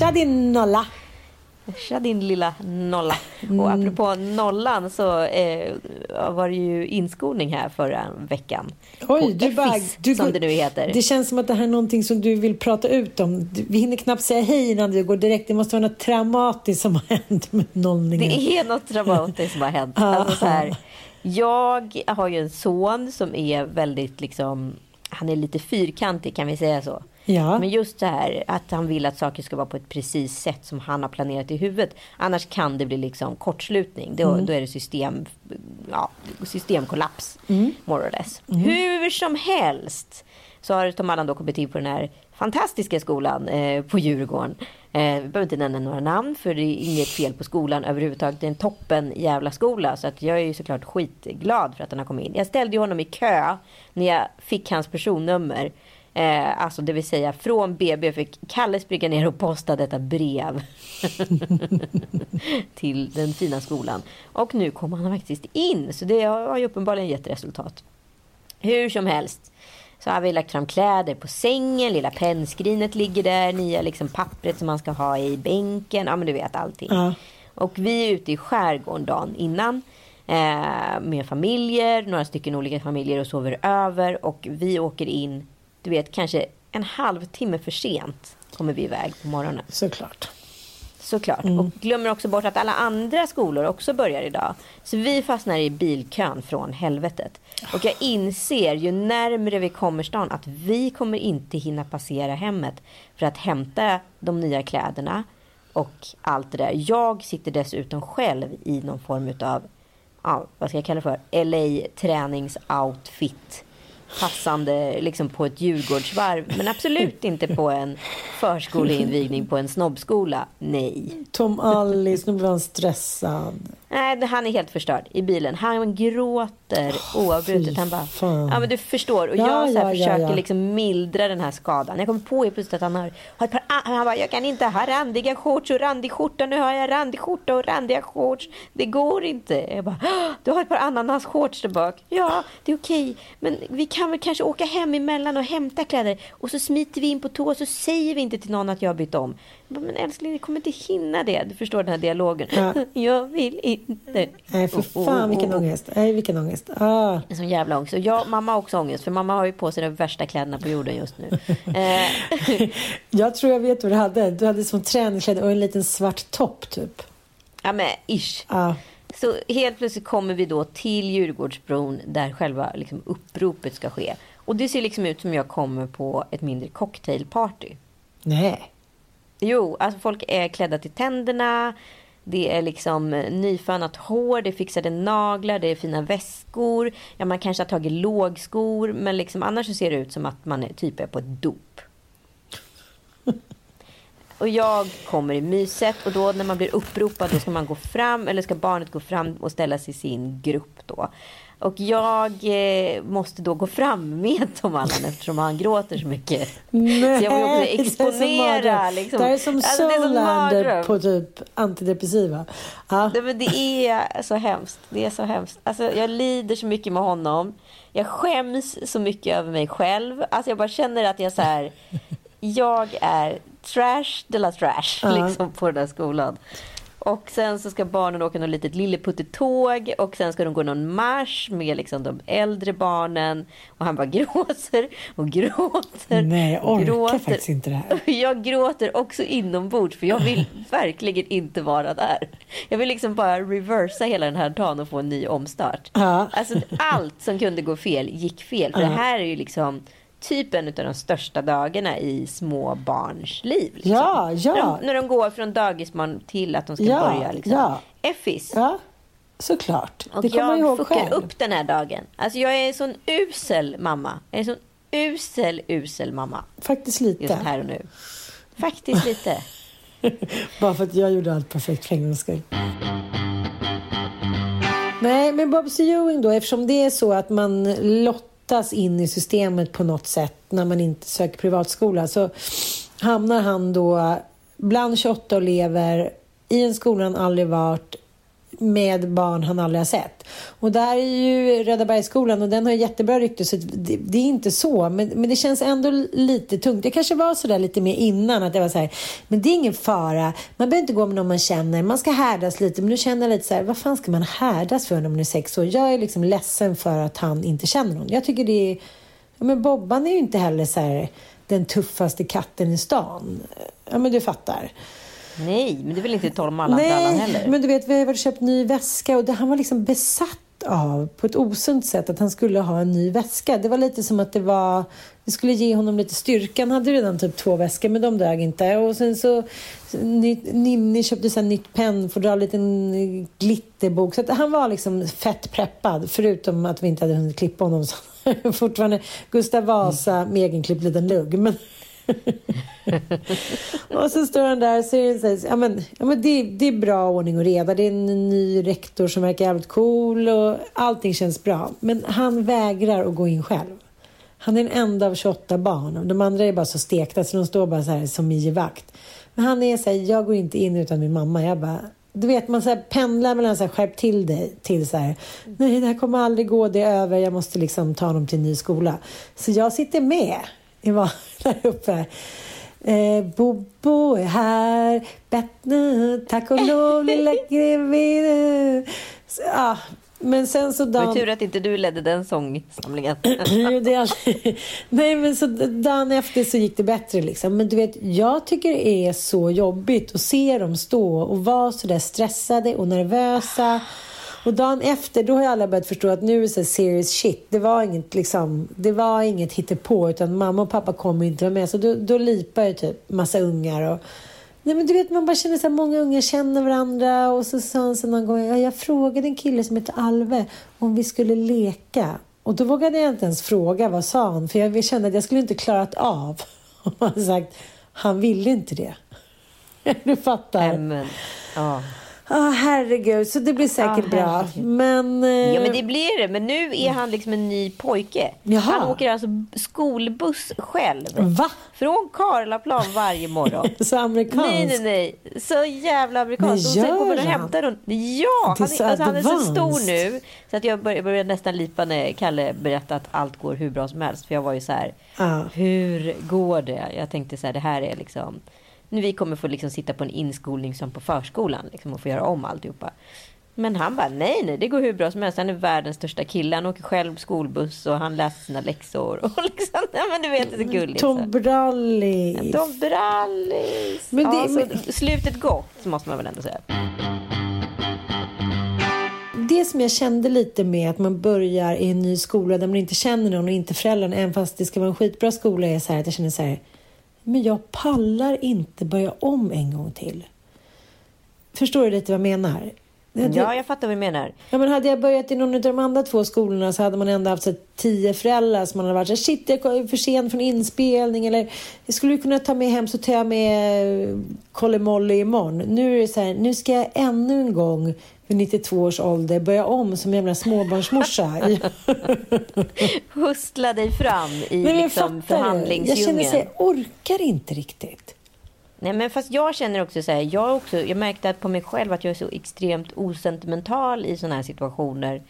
Tja din nolla. Tja din lilla nolla. Och apropå nollan så eh, var det ju inskolning här förra veckan. Oj, på du bara, EFIS, du som det nu heter. Det känns som att det här är någonting som du vill prata ut om. Vi hinner knappt säga hej innan du går direkt. Det måste vara något traumatiskt som har hänt med nollningen. Det är något dramatiskt som har hänt. Alltså så här, jag har ju en son som är väldigt liksom, han är lite fyrkantig kan vi säga så. Ja. Men just det här att han vill att saker ska vara på ett precis sätt som han har planerat i huvudet. Annars kan det bli liksom kortslutning. Då, Mm. då är det system, ja, systemkollaps. Mm. More or less. Hur som helst så har Tom Allan då kommit in på den här fantastiska skolan eh, på Djurgården. Eh, vi behöver inte nämna några namn för det är inget fel på skolan överhuvudtaget. Det är en toppen jävla skola så att jag är ju såklart skitglad för att han har kommit in. Jag ställde ju honom i kö när jag fick hans personnummer. Eh, alltså det vill säga från BB fick Kalle springa ner och posta detta brev. till den fina skolan. Och nu kommer han faktiskt in. Så det har ju uppenbarligen gett resultat. Hur som helst. Så har vi lagt fram kläder på sängen. Lilla pennskrinet ligger där. Nya liksom pappret som man ska ha i bänken. Ja men du vet allting. Ja. Och vi är ute i skärgården dagen innan. Eh, med familjer. Några stycken olika familjer och sover över. Och vi åker in. Du vet kanske en halvtimme för sent. Kommer vi iväg på morgonen. Såklart. Såklart. Och glömmer också bort att alla andra skolor också börjar idag. Så vi fastnar i bilkön från helvetet. Och jag inser ju närmre vi kommer stan att vi kommer inte hinna passera hemmet för att hämta de nya kläderna och allt det där. Jag sitter dessutom själv i någon form utav, ja, vad ska jag kalla det för, LA träningsoutfit. Passande liksom på ett Djurgårdsvarv. Men absolut inte på en förskoleinvigning på en snobbskola. Nej. Tom Allis, nu blir han stressad. Nej, han är helt förstörd i bilen. Han gråter oavbrutet. Han bara, fan. ja men du förstår. Och Ja, jag så här ja, försöker ja. liksom mildra den här skadan. Jag kommer på plötsligt att han har, har ett par, han bara, jag kan inte ha randiga shorts och randig skjorta. Nu har jag randig skjorta och randiga shorts. Det går inte. Jag bara, "Ah, du har ett par ananas-shorts där bak. Ja, det är okej. Men vi kan väl kanske åka hem emellan och hämta kläder. Och så smiter vi in på toa och så säger vi inte till någon att jag har bytt om. Jag bara, men älskling, vi kommer inte hinna det. Du förstår den här dialogen. Ja. Jag vill inte. Nej, för Oh, oh, fan vilken oh, oh. ångest. Nej, vilken ångest. Ah. En sån jävla ångest. Och jag, mamma har också ångest. För mamma har ju på sig de värsta kläderna på jorden just nu. Eh, Jag tror jag vet vad du hade. Du hade som träningskläder och en liten svart topp typ. ja men ish. Ja. Så helt plötsligt kommer vi då till Djurgårdsbron där själva liksom, uppropet ska ske. Och det ser liksom ut som jag kommer på ett mindre cocktailparty. Nej. Jo, alltså folk är klädda till tänderna. Det är liksom eh, nyfönat hår, det är fixade naglar, det är fina väskor. Ja, man kanske har tagit lågskor, men liksom annars så ser det ut som att man är, typ är på ett dop. Och jag kommer i myset och då när man blir uppropad då ska man gå fram eller ska barnet gå fram och ställa sig i sin grupp då. Och jag eh, måste då gå fram med Tom Allan eftersom han gråter så mycket. Nej, så jag vill också det är som exponera. Liksom. Det här är som Alltså, det är som Soulander mardröm. på typ antidepressiva. Ja. Nej, men det är så hemskt. Det är så hemskt. Alltså, jag lider så mycket med honom. Jag skäms så mycket över mig själv. Alltså, jag bara känner att jag så här, jag är trash de la trash Ja. liksom, på den där skolan. Och sen så ska barnen åka något litet lilleputtetåg och sen ska de gå någon marsch med liksom de äldre barnen. Och han bara gråter och gråter. Nej, jag orkar gråter. faktiskt inte det här. Jag gråter också inombords för jag vill verkligen inte vara där. Jag vill liksom bara reversa hela den här dagen och få en ny omstart. Ja. Alltså allt som kunde gå fel gick fel. För Ja. det här är ju liksom typ en av de största dagarna i små barns liv. Liksom. Ja, ja. När, de, när de går från dagisbarn till att de ska Ja, börja liksom. ja. Effis. Ja, såklart. Och det kommer jag jag ihåg själv. upp den här dagen. Alltså jag är en sån usel mamma. Jag är en sån usel, usel mamma. Faktiskt Just lite. här och nu. Faktiskt lite. Bara för att jag gjorde allt perfekt för en gångs skull. Nej, men Bobsy Ewing då, eftersom det är så att man lottas in i systemet på något sätt när man inte söker privatskola så hamnar han då bland 28 elever i en skola han aldrig varit med barn han aldrig har sett. Och där är ju Röda Bergsskolan och den har jättebra rykte så det, det är inte så. Men, men det känns ändå lite tungt. Det kanske var så där lite mer innan att det var så här, men det är ingen fara. Man behöver inte gå med någon man känner. Man ska härdas lite. Men nu känner jag lite så här, vad fan ska man härdas för när man är sex år? Jag är liksom ledsen för att han inte känner någon. Jag tycker det är, ja, men Bobban är ju inte heller så här den tuffaste katten i stan. Ja men du fattar. Nej, men det vill inte tala om alla alla heller. men du vet, vi har varit och köpt ny väska och det, han var liksom besatt av, på ett osunt sätt, att han skulle ha en ny väska. Det var lite som att det var, det skulle ge honom lite styrka. Han hade redan typ två väskor, men de dög inte. Och sen så, Ninni köpte så nytt pennfodral, en liten glitterbok. Så att han var liksom fett preppad, förutom att vi inte hade hunnit klippa honom. Så fortfarande Gustav Vasa med egenklippt liten lugg. Men och så står han där och så är det, så här, ja, men, ja, men det, det är bra ordning och reda. Det är en ny rektor som verkar jävligt cool och allting känns bra. Men han vägrar att gå in själv. Han är den enda av 28 barn. De andra är bara så stekta så de står bara så här som i givakt. Men han är så här, jag går inte in utan min mamma. Jag bara, du vet man så här pendlar mellan så här, skärp till dig till så här, nej det här kommer aldrig gå, det är över, jag måste liksom ta dem till en ny skola. Så jag sitter med i var där uppe. Eh, Bobo är här, Bettne, tack och lov lilla grevinde. Så, Ja, men sen så Det var tur att inte du ledde den sångsamlingen. Nej, men så dagen efter så gick det bättre. Liksom. Men du vet, jag tycker det är så jobbigt att se dem stå och vara så där stressade och nervösa. Och dagen efter, då har ju alla börjat förstå att nu är det serious shit. Det var inget, liksom, det var inget hittepå, utan mamma och pappa kommer inte vara med. Så då, då lipar ju typ massa ungar. Och, Nej, men du vet, man bara känner så här, många unga känner varandra. Och så sa han så någon gång, ja, jag frågade en kille som heter Alve om vi skulle leka. Och då vågade jag inte ens fråga vad sa han, för jag kände att jag skulle inte klarat av. om han sagt, han ville inte det. Du fattar. Amen. ja. Ah, herregud, så det blir säkert Ah, bra. Men... eh, ja, men det blir det. Men nu är han liksom en ny pojke. Jaha. Han åker alltså skolbuss själv. Va? Från Karlaplan varje morgon. Så amerikanskt? Nej, nej, nej. Så jävla amerikanskt. Och sen kommer gör han och han? hämtar hon. Ja, Det är han, så är, alltså, han är så stor nu. Så att jag börjar, börjar nästan lipa när Kalle berättade att allt går hur bra som helst. För jag var ju så här, Ja. hur går det? Jag tänkte så här, det här är liksom... Nu vi kommer få liksom sitta på en inskolning som på förskolan liksom, och få göra om alltihopa. Men han bara, nej, nej, det går hur bra som helst. Han är världens största kille. Han åker själv skolbuss och han läser sina läxor. Och liksom, ja, men du vet, det är så gulligt. Tom Bralli. De brallis. Men det- ja, men- Slutet gott, måste man väl ändå säga. Det som jag kände lite med att man börjar i en ny skola där man inte känner någon och inte föräldrarna, även fast det ska vara en skitbra skola, är så här att jag känner så här, men jag pallar inte börja om en gång till. Förstår du lite vad jag menar? Det- Ja, jag fattar vad du menar. Ja, men hade jag börjat i någon av de andra två skolorna så hade man ändå haft så tio föräldrar som man hade varit så här, shit jag är för sen från inspelning eller jag skulle kunna ta med hem så tar jag med Kollemolly imorgon. Nu är det så här, nu ska jag ännu en gång vid 92 års ålder börja om som jävla småbarnsmorsa. Hustla dig fram i Men liksom det. Jag känner förhandlingsdjungeln. jag orkar inte riktigt. Nej, men fast jag känner också så här, jag, också, jag märkte att på mig själv att jag är så extremt osentimental i sådana här situationer.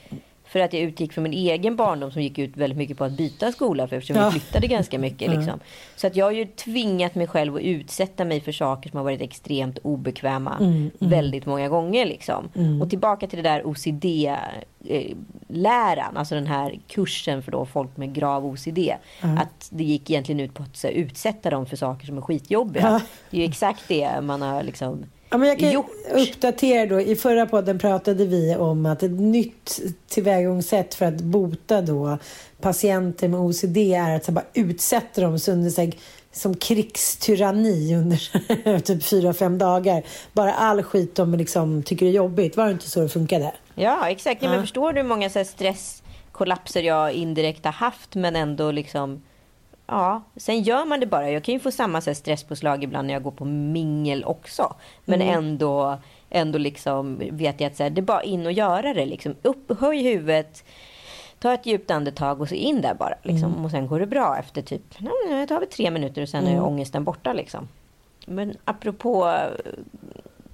För att jag utgick från min egen barndom som gick ut väldigt mycket på att byta skola för eftersom Ja. vi flyttade ganska mycket. Liksom. Så att jag har ju tvingat mig själv att utsätta mig för saker som har varit extremt obekväma väldigt många gånger. Liksom. Och tillbaka till det där OCD-läran, alltså den här kursen för då folk med grav OCD. Att det gick egentligen ut på att utsätta dem för saker som är skitjobbiga. Det är ju exakt det man har liksom Ja, men jag kan gjort. uppdatera då. I förra podden pratade vi om att ett nytt tillvägagångssätt för att bota då patienter med OCD är att så bara utsätta dem så under, så här, som krigstyranni under typ fyra, fem dagar. Bara all skit de liksom tycker är jobbigt. Var det inte så det funkade? Ja, exakt. Ja. Men förstår du hur många så här stresskollapser jag indirekt har haft men ändå liksom Ja, sen gör man det bara. Jag kan ju få samma så här stresspåslag ibland när jag går på mingel också. Men ändå, ändå liksom vet jag att så här, det är bara in och göra det. Liksom. Upp, höj huvudet, ta ett djupt andetag och så in där bara. Liksom. Och sen går det bra efter typ, det tar väl tre minuter och sen är ångesten borta. Liksom. Men apropå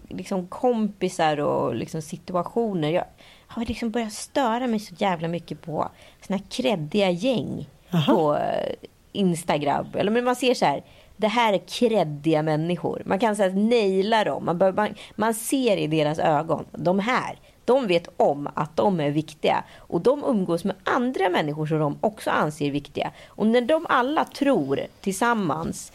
liksom kompisar och liksom situationer. Jag har liksom börjat störa mig så jävla mycket på såna här kreddiga gäng Aha. på Instagram. Eller men man ser så här. Det här är kreddiga människor. Man kan säga naila dem. Man, bör, man, man ser i deras ögon. De här, de vet om att de är viktiga. Och de umgås med andra människor som de också anser viktiga. Och när de alla tror tillsammans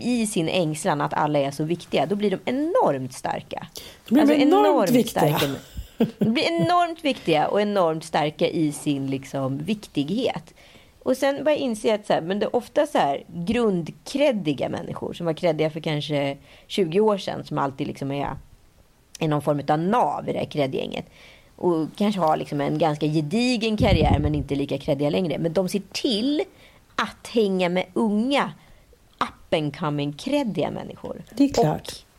i, sin ängslan att alla är så viktiga, då blir de enormt starka. De blir enormt viktiga. starka. De blir enormt viktiga och enormt starka i sin liksom, viktighet. Och sen börjar jag inse att så här, men det är ofta så här grundkreddiga människor som var kreddiga för kanske 20 år sedan som alltid liksom är, är någon form av nav i det här kreddgänget. Och kanske har liksom en ganska gedigen karriär men inte lika kreddiga längre. Men de ser till att hänga med unga up and coming kreddiga människor. Det är klart. Och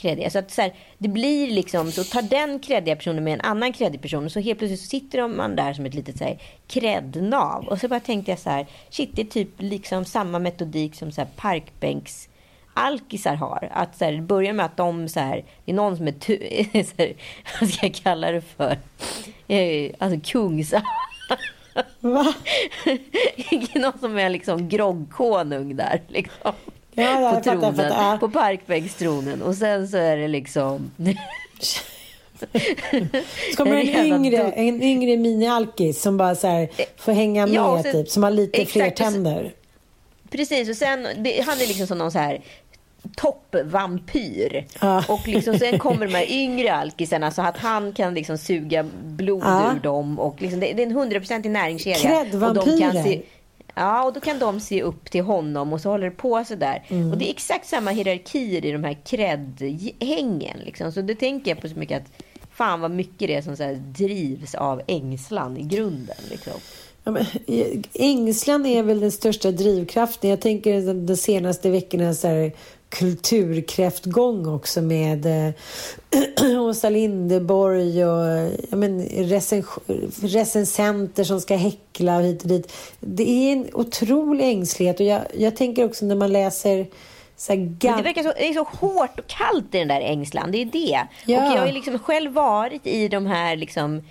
kreddiga. Så att så här, det blir liksom, så tar den kreddiga personen med en annan kreddig person och så helt plötsligt så sitter man där som ett litet så här kreddnav. Och så bara tänkte jag så här, shit det är typ liksom samma metodik som så här parkbänks alkisar har. Att så här, det börjar med att de så här, det är någon som är, tu, så här, vad ska jag kalla det för? Eh, Alltså kungs... Va? någon som är liksom groggkonung där liksom. Ja, på fattar, tronen, fattar. Ja. på parkbänkstronen. Och sen så är det liksom... Så kommer en jävla yngre, en yngre mini-alkis som bara så här, får hänga med, Ja, sen- typ, som har lite exakt, fler tänder. Precis, och sen, det, han är liksom som någon så här toppvampyr. Ja. Och liksom, sen kommer de här yngre alkisarna så att han kan liksom suga blod Ja. ur dem. Och liksom, det, det är en hundraprocentig näringskedja. Kräddvampyrer. Ja, och då kan de se upp till honom och så håller det på sådär. Mm. Och det är exakt samma hierarkier i de här kreddhängen. Liksom. Så det tänker jag på så mycket att fan vad mycket det är som så drivs av ängslan i grunden. Liksom. Ja, men, ängslan är väl den största drivkraften. Jag tänker de senaste veckorna så här, kulturkräftgång också med eh, Åsa Linderborg och ja, men, recens recensenter som ska häckla och hit och dit. Det är en otrolig ängslighet och jag, jag tänker också när man läser så det verkar så, det är så hårt och kallt i den där ängslan. Det är det. Ja. Och jag har ju liksom själv varit i de här liksom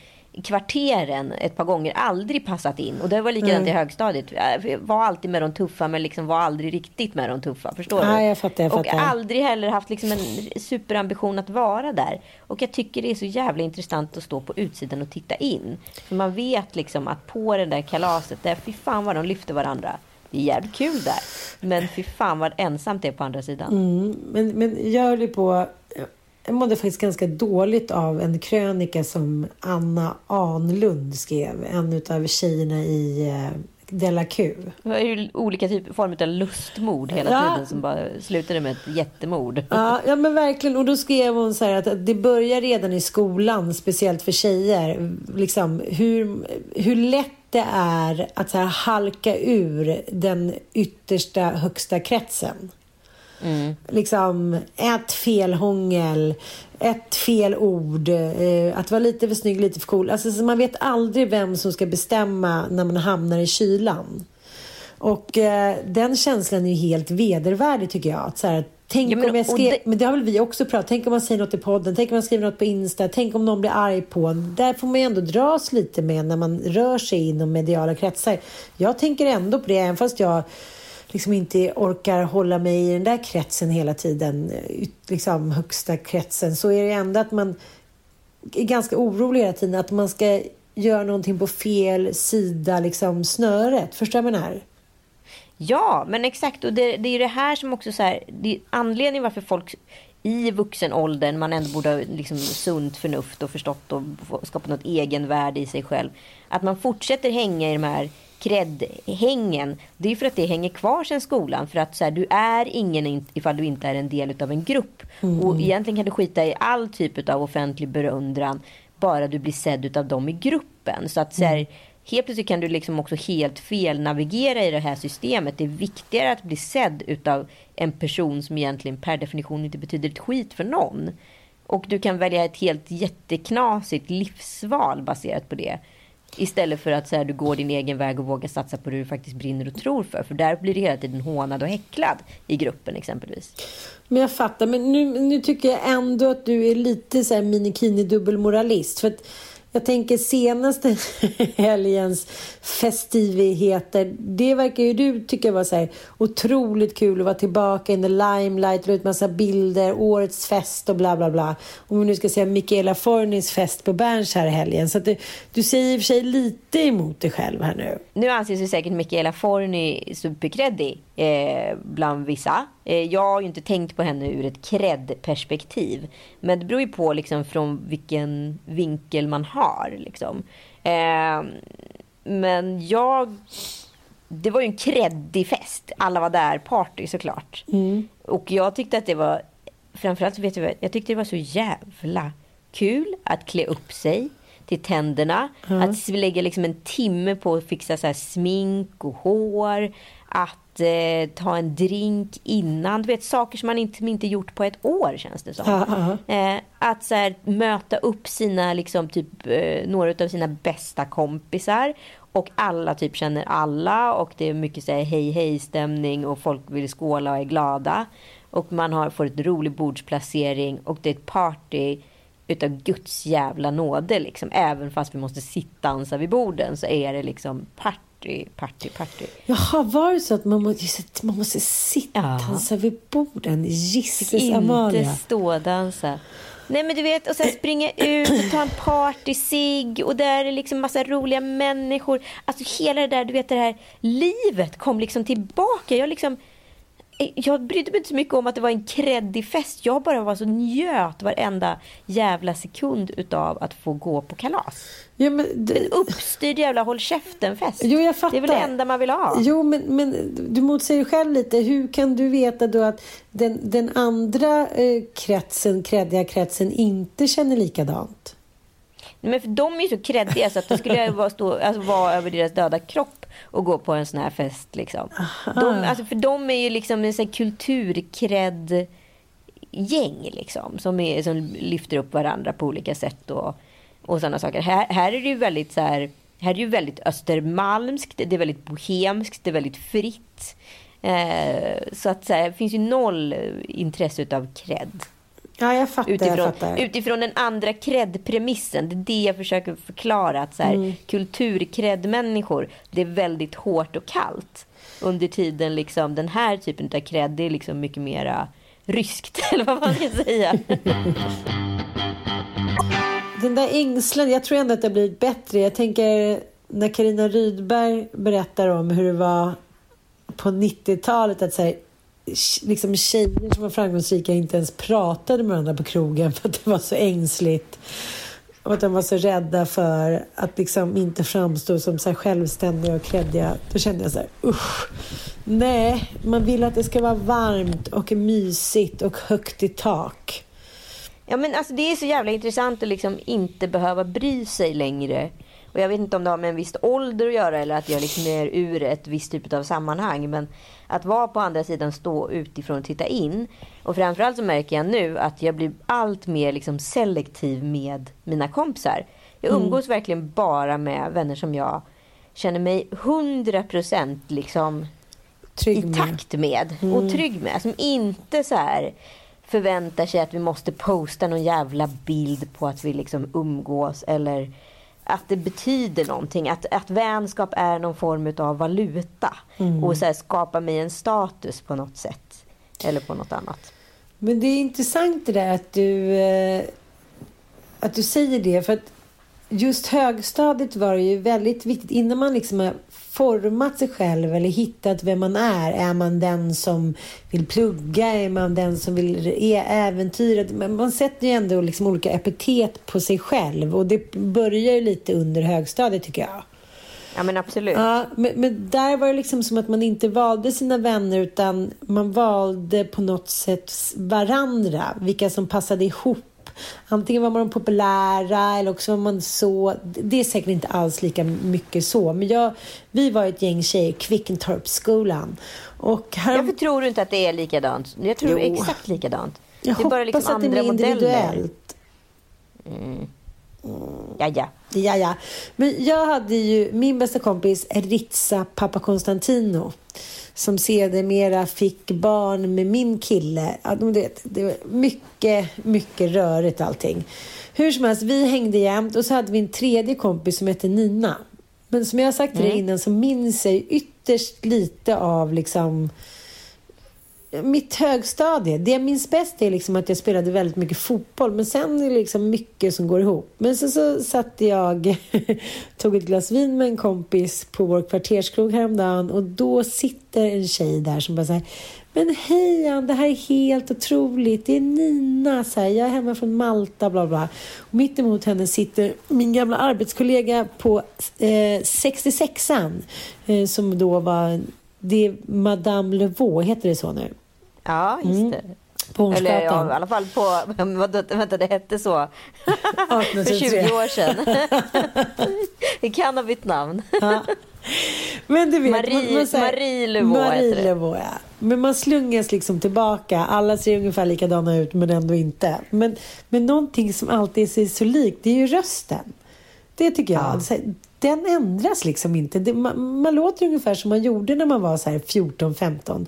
kvarteren ett par gånger. Aldrig passat in. Och det var likadant i högstadiet. Jag var alltid med de tuffa men liksom var aldrig riktigt med de tuffa. Förstår Ja, du? jag fattar, jag och fattar. aldrig heller haft liksom en superambition att vara där. Och jag tycker det är så jävla intressant att stå på utsidan och titta in. För man vet liksom att på det där kalaset, där fy fan vad de lyfter varandra. Det är jävligt kul där. Men fy fan vad ensamt det är på andra sidan. Mm, men, men jag höll ju på... Jag mådde faktiskt ganska dåligt av en krönika som Anna Anlund skrev. En av tjejerna i eh, Della Q. Det var ju olika typer, former av lustmord hela Ja. tiden som bara slutade med ett jättemord. Ja, ja, men verkligen. Och då skrev hon så här att det börjar redan i skolan, speciellt för tjejer. Liksom, hur, hur lätt det är att så här halka ur den yttersta, högsta kretsen. Mm. Liksom ett felhångel, ett fel ord, eh, att vara lite för snygg, lite för cool. Alltså, man vet aldrig vem som ska bestämma när man hamnar i kylan. Och eh, den känslan är ju helt vedervärdig tycker jag. Att, så här, Tänk ja, men, om jag skrev, det... men det har väl vi också pratat Tänk om man säger något i podden, tänk om man skriver något på Insta, tänk om någon blir arg på en. Där får man ju ändå dras lite med när man rör sig inom mediala kretsar. Jag tänker ändå på det, även fast jag liksom inte orkar hålla mig i den där kretsen hela tiden, eh, liksom högsta kretsen, så är det ändå att man är ganska orolig hela tiden att man ska göra någonting på fel sida, liksom snöret. Förstår du vad jag menar? Ja, men exakt. Och det, det är det här som också så här, det är anledningen varför folk i vuxen ålder, man ändå borde ha liksom sunt förnuft och förstått och skapat något egenvärde i sig själv. Att man fortsätter hänga i de här kreddhängen. Det är för att det hänger kvar sen skolan. För att så här, du är ingen ifall du inte är en del av en grupp. Mm. Och egentligen kan du skita i all typ av offentlig berundran. Bara du blir sedd av dem i gruppen. Så att så här, mm helt plötsligt kan du liksom också helt fel navigera i det här systemet. Det är viktigare att bli sedd utav en person som egentligen per definition inte betyder ett skit för någon. Och du kan välja ett helt jätteknasigt livsval baserat på det. Istället för att så här, du går din egen väg och vågar satsa på det du faktiskt brinner och tror för. För där blir du hela tiden hånad och häcklad i gruppen exempelvis. Men jag fattar, men nu, nu tycker jag ändå att du är lite så här minikini dubbelmoralist. För att jag tänker senaste helgens festivigheter, det verkar ju du tycka var så här otroligt kul att vara tillbaka in the limelight, la ut massa bilder, årets fest och bla bla bla. Om vi nu ska säga Michaela Fornis fest på Berns här i helgen. Så du, du säger i och för sig lite emot dig själv här nu. Nu anses ju säkert Michaela Forni superkreddig eh, bland vissa. Eh, jag har ju inte tänkt på henne ur ett cred-perspektiv. Men det beror ju på liksom från vilken vinkel man har. Liksom. Eh, men jag... Det var ju en kreddig fest. Alla var där. Party såklart. Mm. Och jag tyckte att det var... Framförallt vet jag, jag tyckte det var så jävla kul att klä upp sig till tänderna. Mm. Att lägga liksom en timme på att fixa så smink och hår. Att eh, ta en drink innan. Du vet saker som man inte, inte gjort på ett år känns det som. Mm. Eh, att så här, möta upp sina, liksom, typ, eh, några av sina bästa kompisar. Och alla typ känner alla och det är mycket så här, hej hej stämning och folk vill skåla och är glada. Och man har, får ett rolig bordsplacering och det är ett party utav Guds jävla nåde liksom. Även fast vi måste sitta vid borden så är det liksom party, party, party. Jaha, var det så att man måste, man måste sitta ja. vid borden? Amalia. Inte stådansa. Nej men du vet, och sen springa ut och ta en party-sig och där är liksom massa roliga människor. Alltså hela det där, du vet det här livet kom liksom tillbaka. Jag liksom jag brydde mig inte så mycket om att det var en kreddig fest. Jag bara var så njöt varenda jävla sekund utav att få gå på kalas. Ja, men det... En uppstyrd jävla håll käften-fest. Jo, jag fattar. Det är väl det enda man vill ha. Jo, men, men du motsäger själv lite. Hur kan du veta då att den, den andra eh, kretsen, kreddiga kretsen, inte känner likadant? Men för de är ju så kreddiga så att det skulle vara, stå, alltså, vara över deras döda kropp och gå på en sån här fest. Liksom. De, alltså, för de är ju liksom en kulturkredd gäng liksom, som, är, som lyfter upp varandra på olika sätt och, och sådana saker. Här, här är det ju väldigt så här, här är det ju väldigt östermalmskt, det är väldigt bohemskt, det är väldigt fritt. Eh, så att så här, det finns ju noll intresse av cred. Ja, jag fattar. Utifrån, jag fattar. utifrån den andra cred-premissen. Det är det jag försöker förklara. Att så här, mm. Kulturkred-människor, det är väldigt hårt och kallt. Under tiden, liksom, den här typen av cred, det är liksom mycket mera ryskt, eller vad man ska säga. den där ängslan, jag tror ändå att det har blivit bättre. Jag tänker när Karina Rydberg berättar om hur det var på 90-talet att säga liksom tjejer som var framgångsrika inte ens pratade med varandra på krogen för att det var så ängsligt. Och att de var så rädda för att liksom inte framstå som så självständiga och kreddiga. Då kände jag så här, usch. Nej, man vill att det ska vara varmt och mysigt och högt i tak. Ja men alltså det är så jävla intressant att liksom inte behöva bry sig längre och jag vet inte om det har med en viss ålder att göra eller att jag liksom är ur ett visst typ av sammanhang. Men att vara på andra sidan, stå utifrån och titta in. Och framförallt så märker jag nu att jag blir allt mer liksom selektiv med mina kompisar. Jag Mm. umgås verkligen bara med vänner som jag känner mig 100% liksom Trygg i med. Mm. takt med och trygg med. Som inte så här förväntar sig att vi måste posta någon jävla bild på att vi liksom umgås eller att det betyder någonting. Att, att vänskap är någon form av valuta Mm. och så här skapa mig en status på något sätt. Eller på något annat. Men det är intressant det där att du, eh, att du säger det. För att just högstadiet var det ju väldigt viktigt. Innan man liksom format sig själv eller hittat vem man är. Är man den som vill plugga? Är man den som vill e- äventyra? Men man sätter ju ändå liksom olika epitet på sig själv. Och det börjar ju lite under högstadiet tycker jag. Ja men absolut. Ja, men, men där var det liksom som att man inte valde sina vänner utan man valde på något sätt varandra, vilka som passade ihop. Antingen var man populära eller också var man så... Det är säkert inte alls lika mycket så. Men jag, vi var ett gäng tjejer, Kvickentorpsskolan. Och här, Varför tror du inte att det är likadant? Jag tror Jo. det är exakt likadant. jag det är bara hoppas liksom att det är individuellt. Ja, ja. Ja, ja. Men jag hade ju min bästa kompis Ritza Papa Constantino som sedermera fick barn med min kille. Ja, du vet, det var mycket, mycket rörigt allting. Hur som helst, vi hängde jämt och så hade vi en tredje kompis som hette Nina. Men som jag har sagt till dig innan så minns jag ytterst lite av liksom mitt högstadie. Det jag minns bäst är liksom att jag spelade väldigt mycket fotboll. Men sen är det liksom mycket som går ihop. Men sen så satt jag, tog ett glas vin med en kompis på vår kvarterskrog häromdagen. Och då sitter en tjej där som bara säger men hej Ann, det här är helt otroligt. Det är Nina, så här, jag är hemma från Malta, bla bla. Och mitt emot henne sitter min gamla arbetskollega på eh, 66an. Eh, som då var, det är Madame Levaux, heter det så nu? Ja, just det. På Eller ja, i Hornsgatan. alla fall på, vänta det hette så för 1833. 20 år sedan. det kan ha bytt namn. Ja. Men du vet, Marie- man, här- Marie Levaux Marie. Levaux, ja. Men man slungas liksom tillbaka. Alla ser ungefär likadana ut men ändå inte. Men, men någonting som alltid ser så likt, det är ju rösten. Det tycker jag. Här, Den ändras liksom inte. Det, man, man låter ungefär som man gjorde när man var så här 14-15.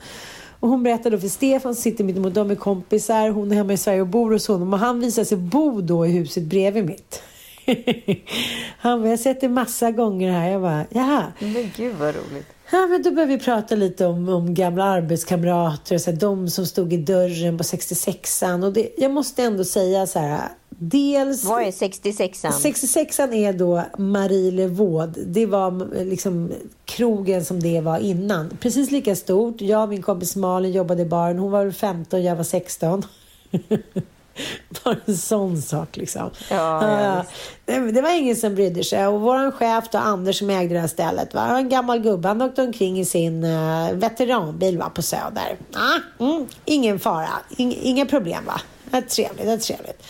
Och hon berättade då för Stefan som sitter mitt emot dem är kompisar. Hon är hemma i Sverige och bor hos honom. Och han visar sig bo då i huset bredvid mitt. han bara, jag har sett det massa gånger här. Jag bara, jaha. Men gud vad roligt. Ja, men då började vi prata lite om, om gamla arbetskamrater, och så här, de som stod i dörren på 66an. Och det, jag måste ändå säga så här, dels... Vad är 66an? 66an är då Marie Levaux. Det var liksom krogen som det var innan. Precis lika stort. Jag och min kompis Malin jobbade i baren. Hon var väl 15, jag var 16. Bara en sån sak liksom. Ja, det, det var ingen som brydde sig. Och vår chef då, Anders som ägde det här stället, va? en gammal gubbe. Han åkte omkring i sin uh, veteranbil va? på Söder. Ah, mm, ingen fara, Ing, inga problem va. Det är trevligt, det är trevligt.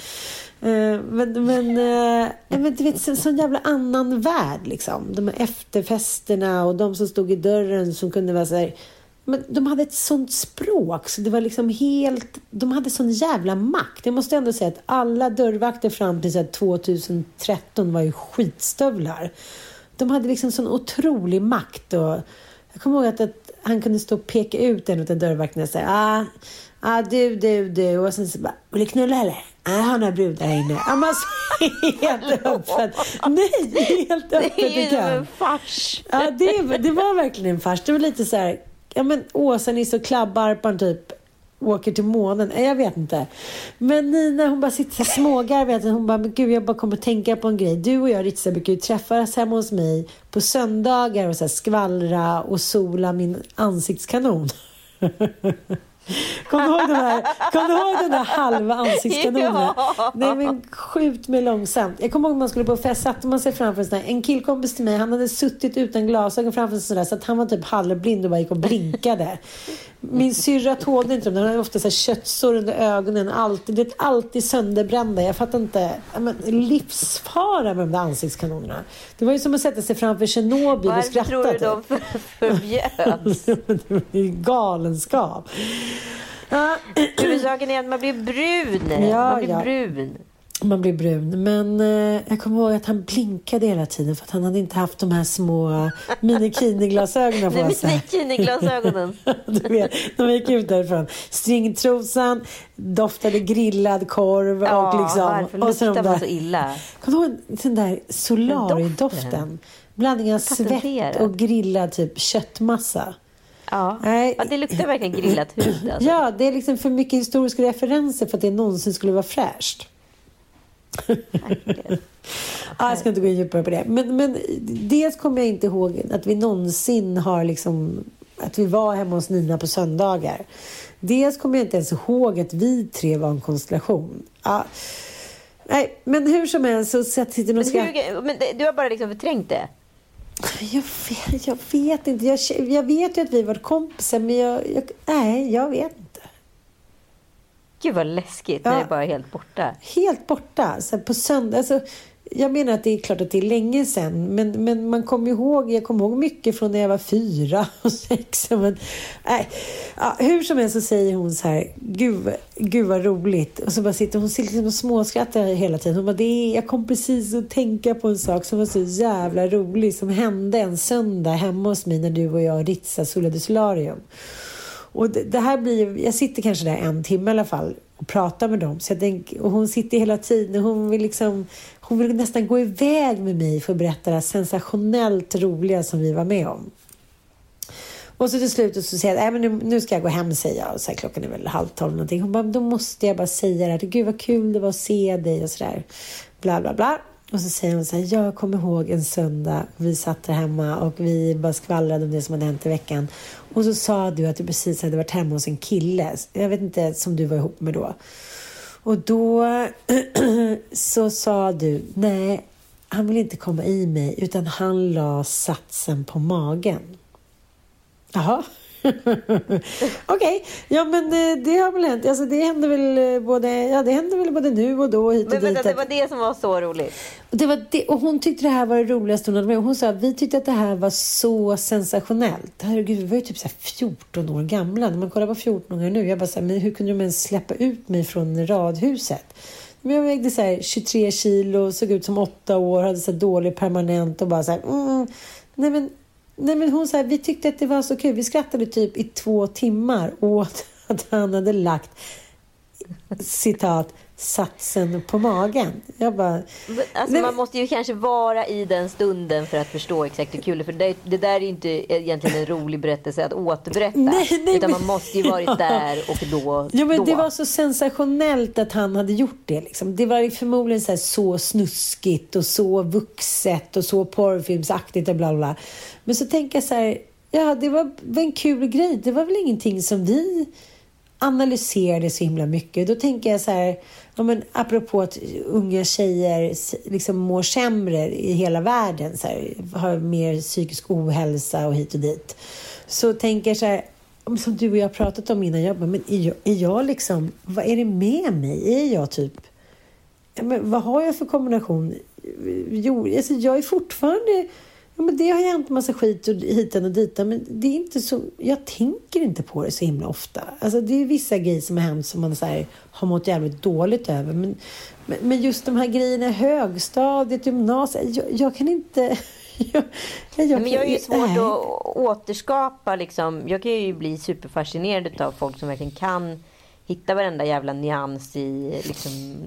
Eh, men, men, eh, men du vet, så, sån jävla annan värld liksom. De här efterfesterna och de som stod i dörren som kunde vara så här, men de hade ett sånt språk så det var liksom helt... De hade sån jävla makt. Jag måste ändå säga att alla dörrvakter fram till 2013 var ju skitstövlar. De hade liksom sån otrolig makt. Och jag kommer ihåg att, att han kunde stå och peka ut en av dörrvakterna och säga ah, ah, du, du, du. Och sen så bara, vill du knulla eller? Nej, har några brudar här inne. Ja, men helt öppet. Nej, helt öppet Det är ju en fars. Ja, det, det var verkligen en fars. Det var lite så här, ja men Åsa-Nisse och Klabbarpan typ åker till månen. Jag vet inte. Men Nina hon bara sitter här smågarvar. Hon bara, men gud jag bara kommer att tänka på en grej. Du och jag Ritza brukar ju träffas hemma hos mig på söndagar och så skvallra och sola min ansiktskanon. Kommer du ihåg den här, kom du ihåg den där halva ansiktskanonen? Ja. Nej men skjut mig långsamt. Jag kommer ihåg när man skulle på fest, satte man sig framför en sån här, en killkompis till mig, han hade suttit utan glasögon framför sig sådär så att han var typ halvblind och bara gick och blinkade. Min syrra tålde inte dem. Hon hade ofta så här köttsår under ögonen. Alltid, det är alltid sönderbrända. Jag fattar inte. Men, livsfara med de där ansiktskanonerna. Det var ju som att sätta sig framför Tjernobyl och skratta. Varför tror du de förbjöds? det var galenskap. Huvudsaken är att man blir brun. Ja, man blir ja. brun. Man blir brun. Men eh, jag kommer ihåg att han blinkade hela tiden för att han hade inte haft de här små minikini-glasögonen på sig. Minikini-glasögonen. du vet, de gick ut därifrån. Stringtrosan, doftade grillad korv ja, och liksom... och så luktar man så illa? Kommer du ihåg den där Solari-doften? Blandningen av svett och grillad typ köttmassa. Ja. Nej. ja, det luktar verkligen grillat hus. Alltså. Ja, det är liksom för mycket historiska referenser för att det någonsin skulle vara fräscht ja, jag ska inte gå in djupare på det. Men, men dels kommer jag inte ihåg att vi någonsin har liksom att vi var hemma hos Nina på söndagar. Dels kommer jag inte ens ihåg att vi tre var en konstellation. Ja. Nej, men hur som helst så sitter men, ska... men Du har bara liksom förträngt det? Jag vet, jag vet inte. Jag, jag vet ju att vi var kompisar, men jag, jag, nej, jag vet Gud vad läskigt när det bara är helt borta. Helt borta. Så på söndag, alltså, jag menar att det är klart att det är länge sedan, men, men man kommer ihåg, jag kommer ihåg mycket från när jag var fyra och sex. Men, nej. Ja, hur som helst så säger hon så här, gud, gud vad roligt. Och så bara sitter hon liksom och småskrattar hela tiden. Hon bara, det är, jag kom precis att tänka på en sak som var så jävla rolig som hände en söndag hemma hos mig när du och jag ritsade Sola Solarium. Och det, det, här blir, jag sitter kanske där en timme i alla fall och pratar med dem. Så jag tänk, och hon sitter hela tiden och hon vill, liksom, hon vill nästan gå iväg med mig för att berätta det sensationellt roliga som vi var med om. Och så till slut så säger jag, att nu, nu ska jag gå hem, säger jag. Och så här, klockan är väl halv tolv någonting. Hon bara, då måste jag bara säga det här. Gud vad kul det var att se dig och sådär. Bla, bla, bla. Och så säger hon så här, jag kommer ihåg en söndag, vi satt där hemma och vi bara skvallrade om det som hade hänt i veckan. Och så sa du att du precis hade varit hemma hos en kille, jag vet inte, som du var ihop med då. Och då så sa du, nej, han vill inte komma i mig, utan han la satsen på magen. Jaha. Okej, okay. ja men eh, det har väl hänt. Alltså, det händer väl eh, både, ja, det händer väl både nu och då hit och men, dit. Men det var det som var så roligt. Och, det var det, och hon tyckte det här var det roligaste hon hade med. Hon sa att vi tyckte att det här var så sensationellt. Herregud, vi var ju typ så 14 år gamla. När man kollar på 14-åringar nu, jag bara så här, men hur kunde de ens släppa ut mig från radhuset? Men jag vägde så här 23 kilo, såg ut som 8 år, hade så dålig permanent och bara så här, mm, nej men Nej, men hon sa vi tyckte att det var så kul. Vi skrattade typ i två timmar åt att han hade lagt citat satsen på magen. Jag bara, alltså, man måste ju kanske vara i den stunden för att förstå exakt hur kul det är. För det, det där är ju inte egentligen en rolig berättelse att återberätta. Nej, nej, utan man måste ju varit där och då. Ja, men då. Det var så sensationellt att han hade gjort det. Liksom. Det var ju förmodligen så, så snuskigt och så vuxet och så porrfilmsaktigt och bla bla. Men så tänker jag så här, ja det var en kul grej. Det var väl ingenting som vi analyserade så himla mycket. Då tänker jag så här, ja, men apropå att unga tjejer liksom mår sämre i hela världen, så här, har mer psykisk ohälsa och hit och dit. Så tänker jag så här, som du och jag pratat om innan, jag bara, men är jag, är jag liksom, vad är det med mig? Är jag typ, men vad har jag för kombination? Jo, alltså jag är fortfarande Ja, men det har hänt massa skit och hitan och ditan, men det är inte så, jag tänker inte på det så himla ofta. Alltså, det är vissa grejer som har hänt som man så här, har mått jävligt dåligt över. Men, men just de här grejerna i högstadiet, gymnasiet, jag, jag kan inte... Jag, jag, men jag är ju svårt nej. att återskapa. Liksom. Jag kan ju bli superfascinerad av folk som verkligen kan hitta varenda jävla nyans i liksom,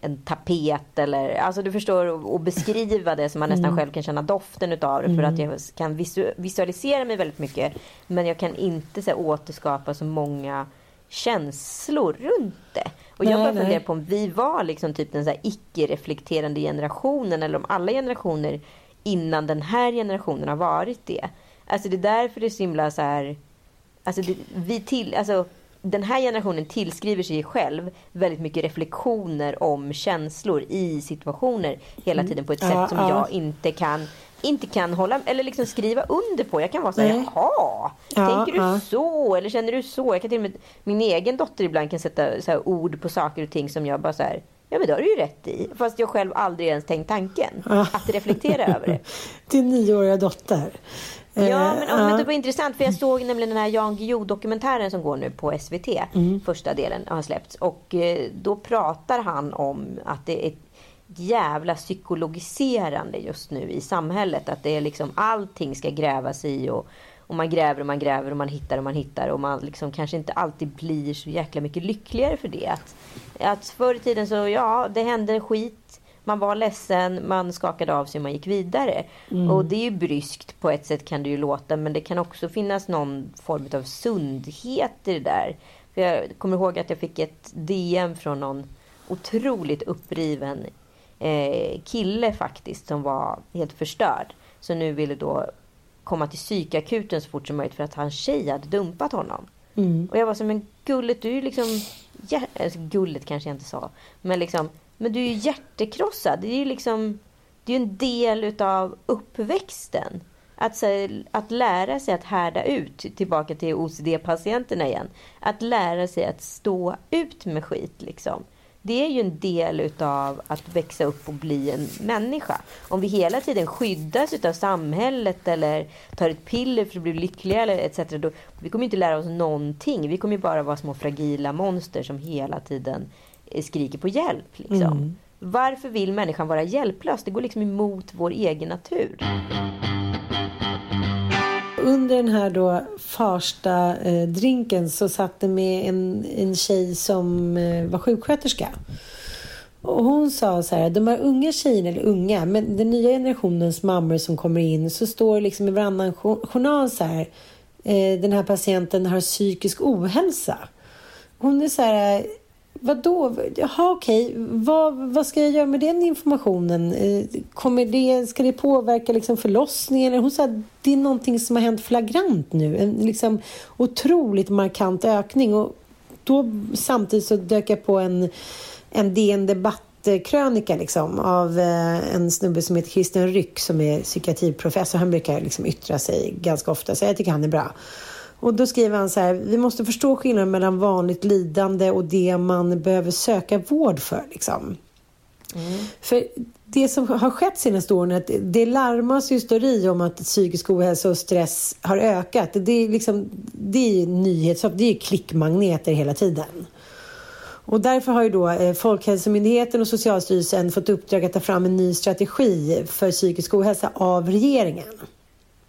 en tapet eller, alltså du förstår, och beskriva det så man nästan mm. själv kan känna doften utav det mm. för att mm. jag kan visu visualisera mig väldigt mycket. Men jag kan inte så här, återskapa så många känslor runt det. Och jag bara funderar på om vi var liksom typ den icke-reflekterande generationen eller om alla generationer innan den här generationen har varit det. Alltså det är därför det är så himla så här, alltså det, vi till, alltså den här generationen tillskriver sig själv väldigt mycket reflektioner om känslor i situationer hela mm. tiden på ett sätt som jag inte kan. inte kan hålla eller liksom skriva under på. Jag kan vara så här, Nej. jaha, Ja, tänker du ja. så? Eller känner du så? Jag kan till och med, min egen dotter ibland kan sätta så här, ord på saker och ting som jag bara så här, ja men det har du ju rätt i. Fast jag själv aldrig ens tänkt tanken. Ja. Att reflektera över det. Din nioåriga dotter. Ja, Eh, men, ja. men det var intressant för jag såg nämligen den här Jan Guillou-dokumentären som går nu på SVT. Mm. Första delen har släppts. Och eh, då pratar han om att det är jävla psykologiserande just nu i samhället. Att det är liksom allting ska grävas i och, och man gräver och man gräver och man hittar och man hittar och man liksom kanske inte alltid blir så jäkla mycket lyckligare för det. Att, att förr i tiden så, ja, det hände skit. Man var ledsen, man skakade av sig och man gick vidare. Och det är ju bryskt på ett sätt kan det ju låta men det kan också finnas någon form av sundhet i det där. För jag kommer ihåg att jag fick ett DM från någon otroligt uppriven eh, kille faktiskt som var helt förstörd. Så nu ville då komma till psykakuten så fort som möjligt för att hans tjej hade dumpat honom. Och jag var så men gullet du är liksom, hjär- alltså, gullet kanske jag inte sa, men liksom, men du är ju hjärtekrossad. Det är ju liksom, det är ju en del utav uppväxten. Att, så, här, att lära sig att härda ut, tillbaka till OCD-patienterna igen. Att lära sig att stå ut med skit liksom. Det är ju en del utav att växa upp och bli en människa. Om vi hela tiden skyddas utav samhället eller tar ett piller för att bli lyckliga eller etc. Då, vi kommer ju inte lära oss någonting. Vi kommer ju bara vara små fragila monster som hela tiden skriker på hjälp. Liksom. Varför vill människan vara hjälplös? Det går liksom emot vår egen natur. Under den här då farsta eh, drinken så satt det med en, en tjej som eh, var sjuksköterska. Och hon sa så här, de här unga tjejerna, eller unga, men den nya generationens mammor som kommer in så står det liksom i varannan jo- journal så här, eh, den här patienten har psykisk ohälsa. Hon är så här, vadå? Jaha okej, vad, vad ska jag göra med den informationen? Eh, kommer det, ska det påverka liksom förlossningen? Hon sa att det är någonting som har hänt flagrant nu. En liksom otroligt markant ökning. Och då samtidigt så dök jag på en, en DN Debatt-krönika liksom, av eh, en snubbe som heter Christian Ryck som är psykiatriprofessor. Han brukar liksom yttra sig ganska ofta, så jag tycker han är bra. Och då skriver han så här, vi måste förstå skillnaden mellan vanligt lidande och det man behöver söka vård för. Liksom. För det som har skett senaste åren är att det larmas ju om att psykisk ohälsa och stress har ökat. Det är, liksom, det är nyhets, det är klickmagneter hela tiden. Och därför har ju då eh, Folkhälsomyndigheten och Socialstyrelsen fått uppdrag att ta fram en ny strategi för psykisk ohälsa av regeringen.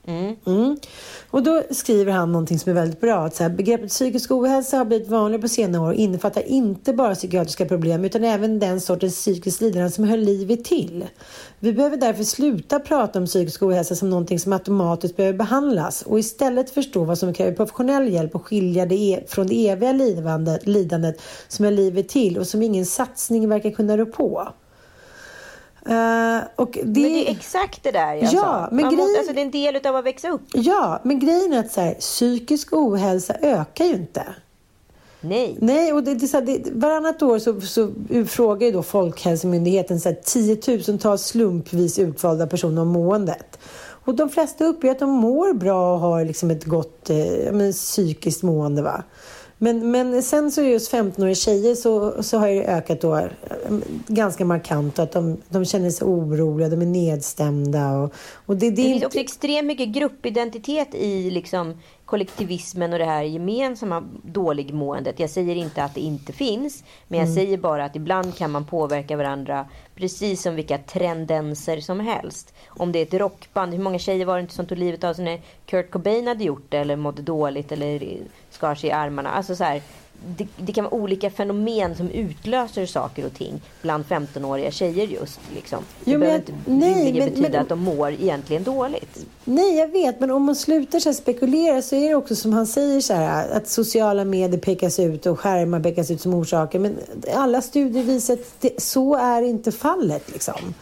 Mm. mm. Och då skriver han någonting som är väldigt bra. Att så här, begreppet psykisk ohälsa har blivit vanligare på senare år och innefattar inte bara psykiatriska problem utan även den sortens psykiskt lidande som hör livet till. Vi behöver därför sluta prata om psykisk ohälsa som någonting som automatiskt behöver behandlas och istället förstå vad som kräver professionell hjälp och skilja det e- från det eviga lidandet, lidandet som hör livet till och som ingen satsning verkar kunna rå på. Eh, och det... Men det är exakt det där jag Ja, sa. men Man måste, alltså, det är en del utav att växa upp. Ja, men grejen är att så här, psykisk ohälsa ökar ju inte. Nej. Nej, och det, det, så det, varannat år så, så frågar ju då Folkhälsomyndigheten så här, tiotusentals slumpvis utvalda personer om måendet. Och de flesta uppger att de mår bra och har liksom ett gott eh, men, psykiskt mående. Va? Men, men sen så just 15-åriga tjejer så, så har det ökat då, eh, ganska markant. Att de, de känner sig oroliga, de är nedstämda. Och, och det, det, Det finns inte... också extremt mycket gruppidentitet i liksom kollektivismen och det här gemensamma dåligmåendet. Jag säger inte att det inte finns, men jag säger bara att ibland kan man påverka varandra precis som vilka tendenser som helst. Om det är ett rockband, hur många tjejer var det inte som tog livet av sig när Kurt Cobain hade gjort det eller mådde dåligt eller skar sig i armarna. Alltså så här, det, det kan vara olika fenomen som utlöser saker och ting bland 15-åriga tjejer just. Liksom. Det Jo, behöver jag- inte nej, men- betyda men- att de mår egentligen dåligt. Nej, jag vet, men om man slutar så spekulera så är det också som han säger så här att sociala medier pekas ut och skärmar pekas ut som orsaker. Men alla studier visar att det, så är inte fallet. Liksom.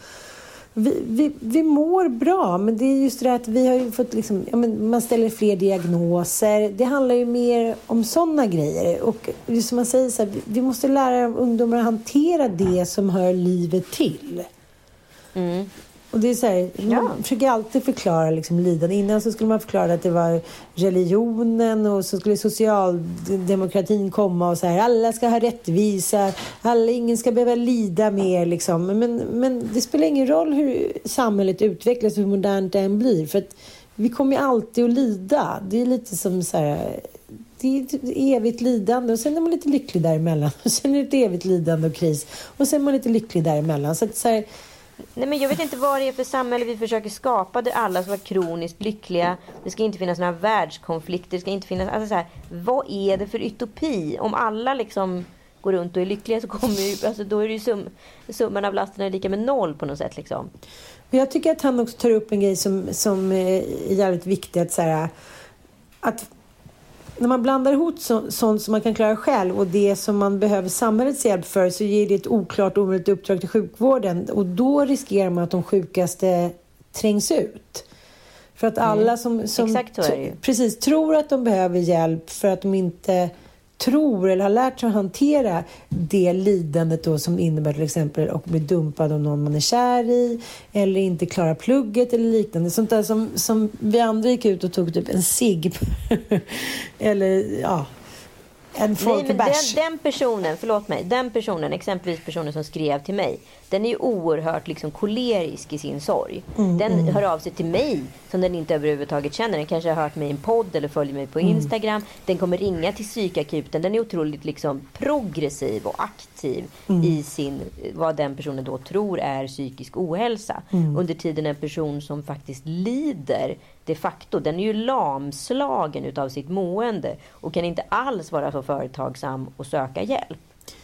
Vi, vi, vi mår bra, men det är just det att vi har ju fått liksom, ja, men man ställer fler diagnoser. Det handlar ju mer om sådana grejer. Och just som man säger, så här, vi, måste lära ungdomar att hantera det som hör livet till. Mm. Och det är så här, Ja. Man försöker alltid förklara liksom lidande. Innan så skulle man förklara att det var religionen och så skulle socialdemokratin komma och säga alla ska ha rättvisa, alla, ingen ska behöva lida mer. Liksom. Men, men det spelar ingen roll hur samhället utvecklas hur modernt det än blir. För att vi kommer ju alltid att lida. Det är lite som så här, det är ett evigt lidande och sen är man lite lycklig däremellan. Och sen är det ett evigt lidande och kris. Och sen är man lite lycklig däremellan. Så att så här, Nej, men jag vet inte vad det är för samhälle vi försöker skapa där alla ska vara kroniskt lyckliga. Det ska inte finnas några världskonflikter. Det ska inte finnas, alltså så här, vad är det för utopi? Om alla liksom går runt och är lyckliga så kommer ju, alltså då är det ju sum, summan av lasten är lika med noll på något sätt liksom. Men jag tycker att han också tar upp en grej som, som eh, är jävligt viktig. Att, så här, att när man blandar ihop så, sånt som man kan klara själv och det som man behöver samhällets hjälp för så ger det ett oklart och omöjligt uppdrag till sjukvården. Och då riskerar man att de sjukaste trängs ut. För att alla som, som ju. precis, tror att de behöver hjälp för att de inte tror eller har lärt sig att hantera det lidandet då som innebär till exempel att bli dumpad av någon man är kär i eller inte klara plugget eller liknande. Sånt där som, som vi andra gick ut och tog typ en cigg eller ja, en Nej, men folkbärs. den, den personen, förlåt mig, den personen, exempelvis personen som skrev till mig, den är ju oerhört liksom kolerisk i sin sorg. Mm, den hör av sig till mig som den inte överhuvudtaget känner. Den kanske har hört mig i en podd eller följer mig på Mm. Instagram. Den kommer ringa till psykakuten. Den är otroligt liksom progressiv och aktiv Mm. i sin, vad den personen då tror är psykisk ohälsa. Mm. Under tiden en person som faktiskt lider de facto, den är ju lamslagen utav sitt mående och kan inte alls vara så företagsam och söka hjälp.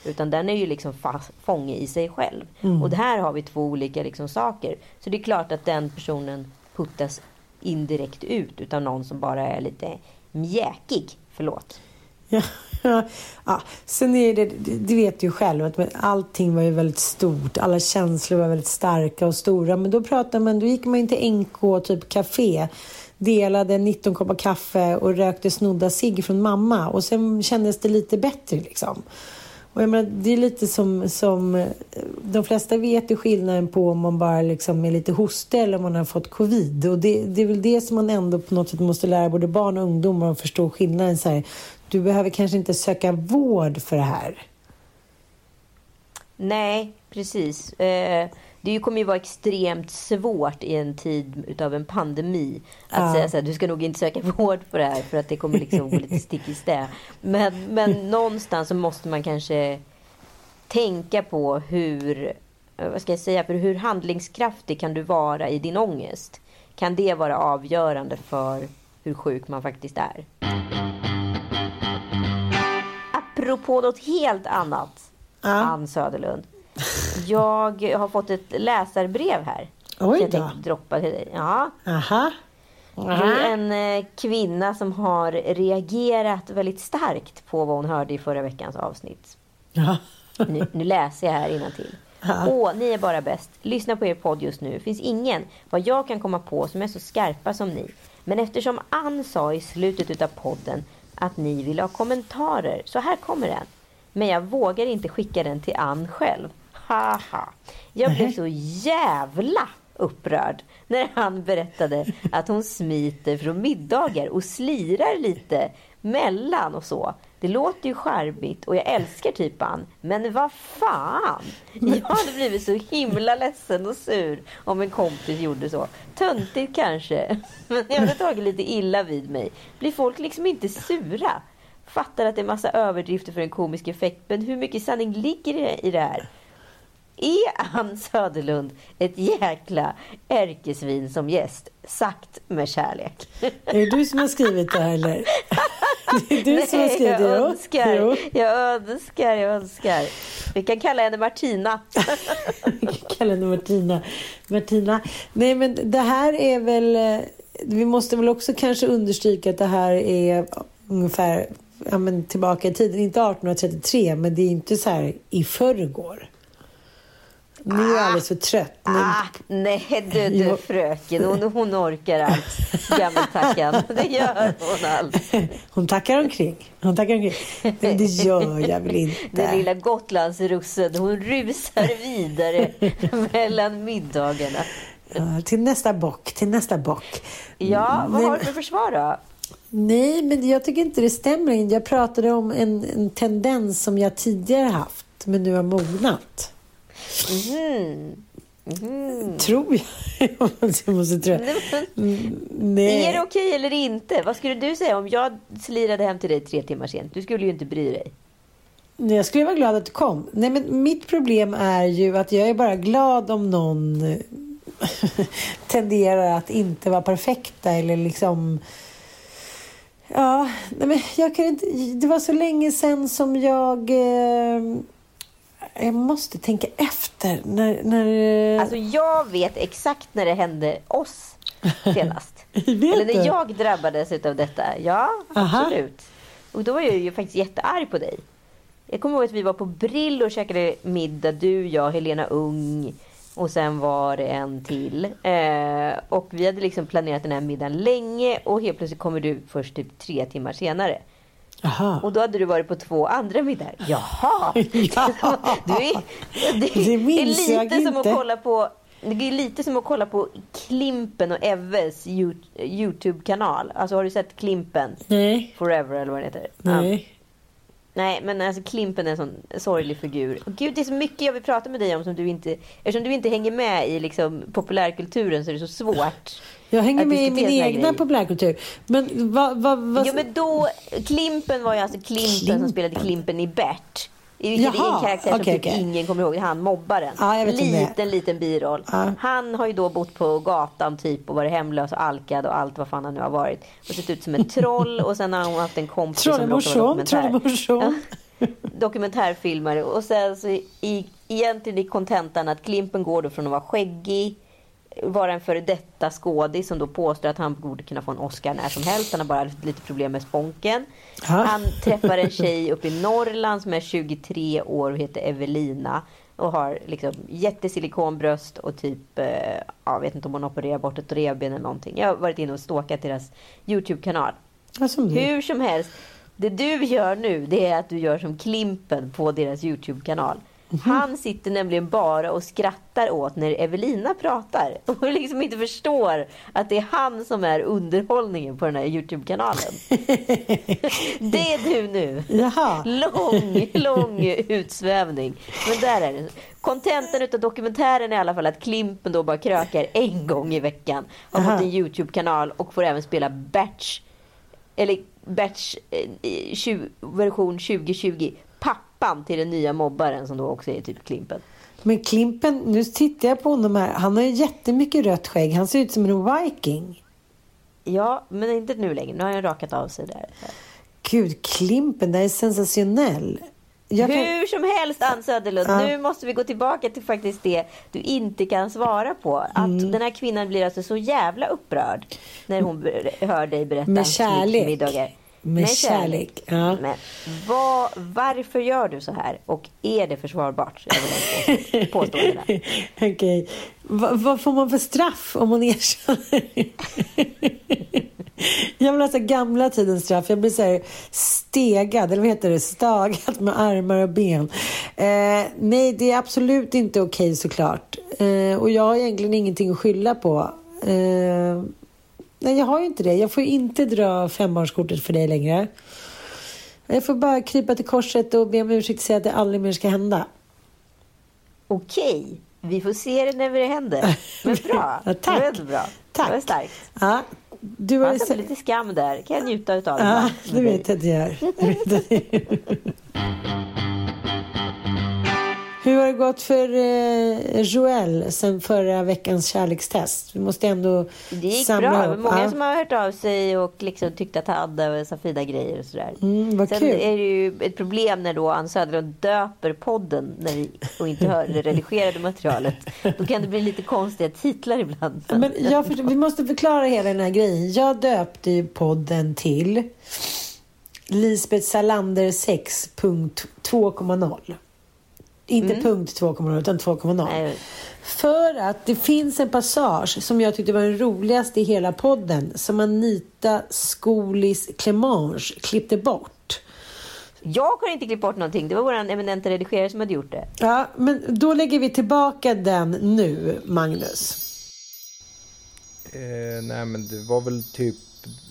Utan den är ju liksom fast, fånge i sig själv. Och det här har vi två olika liksom saker. Så det är klart att den personen puttas indirekt ut utav någon som bara är lite mjäkig. Förlåt. Ja, ja, ja. Sen är det, det vet du ju själv, att allting var ju väldigt stort. Alla känslor var väldigt starka och stora. Men då pratade man, då gick man in till NK, typ café, delade 19 koppar kaffe och rökte snodda cigg från mamma. Och sen kändes det lite bättre liksom. Och jag menar, det är lite som, som... Eh, de flesta vet ju skillnaden på om man bara liksom är lite hostig eller om man har fått covid. Och det, det är väl det som man ändå på något sätt måste lära både barn och ungdomar att förstå skillnaden. Så här, du behöver kanske inte söka vård för det här. Nej, precis. Eh, det kommer ju vara extremt svårt i en tid utav en pandemi att Ja. säga så här, du ska nog inte söka vård för det här för att det kommer liksom gå lite stick i stäv. Men, men någonstans så måste man kanske tänka på hur, eh, vad ska jag säga, för hur handlingskraftig kan du vara i din ångest? Kan det vara avgörande för hur sjuk man faktiskt är? Apropå något helt annat, Ja. Ann Söderlund. Jag har fått ett läsarbrev här. Oj jag då. tänkte droppa till dig. Ja. Aha. Det är en eh, kvinna som har reagerat väldigt starkt på vad hon hörde i förra veckans avsnitt. Ja. Nu, nu läser jag här till. Åh, ni är bara bäst. Lyssna på er podd just nu. finns ingen, vad jag kan komma på, som är så skarpa som ni. Men eftersom Ann sa i slutet utav podden att ni vill ha kommentarer, så här kommer den. Men jag vågar inte skicka den till Ann själv. Haha. Jag blev så jävla upprörd när han berättade att hon smiter från middagar och slirar lite mellan och så. Det låter ju charmigt och jag älskar typ han. Men vad fan! Jag hade blivit så himla ledsen och sur om en kompis gjorde så. Töntigt kanske, men jag hade tagit lite illa vid mig. Blir folk liksom inte sura? Fattar att det är massa överdrifter för en komisk effekt, men hur mycket sanning ligger det i det här? Är Ann Söderlund ett jäkla ärkesvin som gäst? Sagt med kärlek. Är det du som har skrivit det här eller? Det är du som har Nej, skrivit det? jag önskar, Jo. jag önskar, jag önskar. Vi kan kalla henne Martina. Kalla henne Martina. Martina. Nej men det här är väl... eh, Vi måste väl också kanske understryka att det här är ungefär ja, men tillbaka i tiden. Inte 1833 men det är inte så här i förrgår. Nu är jag alldeles för trött. Nu, Ah, nej du, du fröken, hon, hon orkar allt. Gammeltackan, det gör hon allt. Hon tackar omkring. Hon tackar omkring. Men det gör jag väl Den inte. lilla Gotlandsrussen, hon rusar vidare mellan middagarna. Ja, till nästa bock, till nästa bock. Ja, vad Nej, har du för försvar då? Nej, men jag tycker inte det stämmer. Jag pratade om en, en tendens som jag tidigare haft, men nu har mognat. Mhm. Tror jag. jag måste tro. Mm, Nej. Är det okej eller inte? Vad skulle du säga om jag slirade hem till dig tre timmar sent? Du skulle ju inte bry dig. Nej, Jag skulle vara glad att du kom. Nej, men mitt problem är ju att jag är bara glad om någon eh, tenderar att inte vara perfekta eller liksom... Ja, nej, men jag kan inte... Det var så länge sedan som jag... Eh, jag måste tänka efter. När, när, Alltså jag vet exakt när det hände oss senast. Vet Eller när du? jag drabbades av detta. Ja, Aha. absolut. Och då var jag ju faktiskt jättearg på dig. Jag kommer ihåg att vi var på Brill och käkade middag. Du, jag, Helena Ung och sen var det en till. Eh, och vi hade liksom planerat den här middagen länge och helt plötsligt kommer du först typ tre timmar senare. Aha. Och då hade du varit på två andra middagar. Jaha! Ja. Du är, det, är lite som inte. att kolla på det är lite som att kolla på Klimpen och Eves Yout- Youtube-kanal. Alltså har du sett Klimpen? Nej. Forever eller vad det heter? Nej. Nej, men alltså Klimpen är en sån sorglig figur. Och gud, det är så mycket jag vill prata med dig om som du inte... Eftersom du inte hänger med i liksom, populärkulturen så är det så svårt. Jag hänger med i min egna populärkultur. Men vad... vad, vad Jo men då, Klimpen var ju alltså Klimpen Klimp. som spelade Klimpen i Bert. Vilket är Jaha, en karaktär som okej, typ okej. ingen kommer ihåg. Han mobbaren. Ja, det är. liten, liten biroll. Ja. Han har ju då bott på gatan typ och varit hemlös och alkad och allt vad fan han nu har varit. Och sett ut som ett troll och sen har hon haft en kompis Trollemorsom, dokumentär. trollemorsom. dokumentärfilmare. Och sen så i, egentligen i kontentan att Klimpen går då från att vara skäggig, vara en före detta skådis som då påstår att han borde kunna få en Oscar när som helst. Han har bara lite problem med sponken. Ja. Han träffar en tjej uppe i Norrland som är 23 år och heter Evelina. Och har liksom jättesilikonbröst och typ, eh, jag vet inte om hon opererar bort ett revben eller någonting. Jag har varit inne och stalkat deras Youtube-kanal. Som. Hur som helst, det du gör nu det är att du gör som Klimpen på deras Youtube-kanal. Mhm. Han sitter nämligen bara och skrattar åt när Evelina pratar. Och liksom inte förstår att det är han som är underhållningen på den här Youtube-kanalen. Det är du nu. Jaha. Lång, lång utsvävning. Men där är det. Kontentan utav dokumentären är i alla fall att Klimpen då bara krökar en gång i veckan. Har Aha. fått en Youtube-kanal och får även spela Batch. Eller Batch eh, i tju- version 2020. Pappan till den nya mobbaren som då också är typ Klimpen. Men Klimpen, nu tittar jag på honom här. Han har ju jättemycket rött skägg. Han ser ut som en viking. Ja, men inte nu längre. Nu har han rakat av sig där. Gud, Klimpen, det är sensationell. Jag kan... Hur som helst Ann Söderlund, Ja. nu måste vi gå tillbaka till faktiskt det du inte kan svara på. Att Mm. den här kvinnan blir alltså så jävla upprörd när hon hör dig berätta Med kärlek. Med kärlek, ja. Men vad, varför gör du så här? Och är det försvarbart? Påståendena. Okej. Va, vad får man för straff om man erkänner? jag vill ha gamla tidens straff. Jag blir så här stegad, eller vad heter det? Stagad med armar och ben. Eh, nej, det är absolut inte okej såklart. Eh, och jag har egentligen ingenting att skylla på. Eh, nej, jag har ju inte det. Jag får inte dra fembarnskortet för dig längre. Jag får bara krypa till korset och be om ursäkt och säga att det aldrig mer ska hända. Okej, vi får se det när det händer. Men bra, Ja, tack. det var bra. Tack. Det var starkt. Ja, du har det lite skam där? kan jag njuta utav. Ja, det vet jag att jag gör. Hur har det gått för eh, Joel sen förra veckans kärlekstest? Vi måste ändå Det gick samla bra. Ihop. många Ja. som har hört av sig och liksom tyckt att han hade så fina grejer och sådär. Mm, vad Sen kul. är det ju ett problem när då Ann Söderlund döper podden när vi, och inte hör det redigerade materialet. Då kan det bli lite konstiga titlar ibland. Men jag förstår, vi måste förklara hela den här grejen. Jag döpte ju podden till Lisbeth Salander 6.2.0. Inte punkt 2.0 utan 2.0. Mm. Nej. För att det finns en passage som jag tyckte var den roligaste i hela podden som Anita Skolis Clemange klippte bort. Jag har inte klippt bort någonting. Det var vår eminenta redigerare som hade gjort det. Ja, men då lägger vi tillbaka den nu, Magnus. Eh, nej men det var väl typ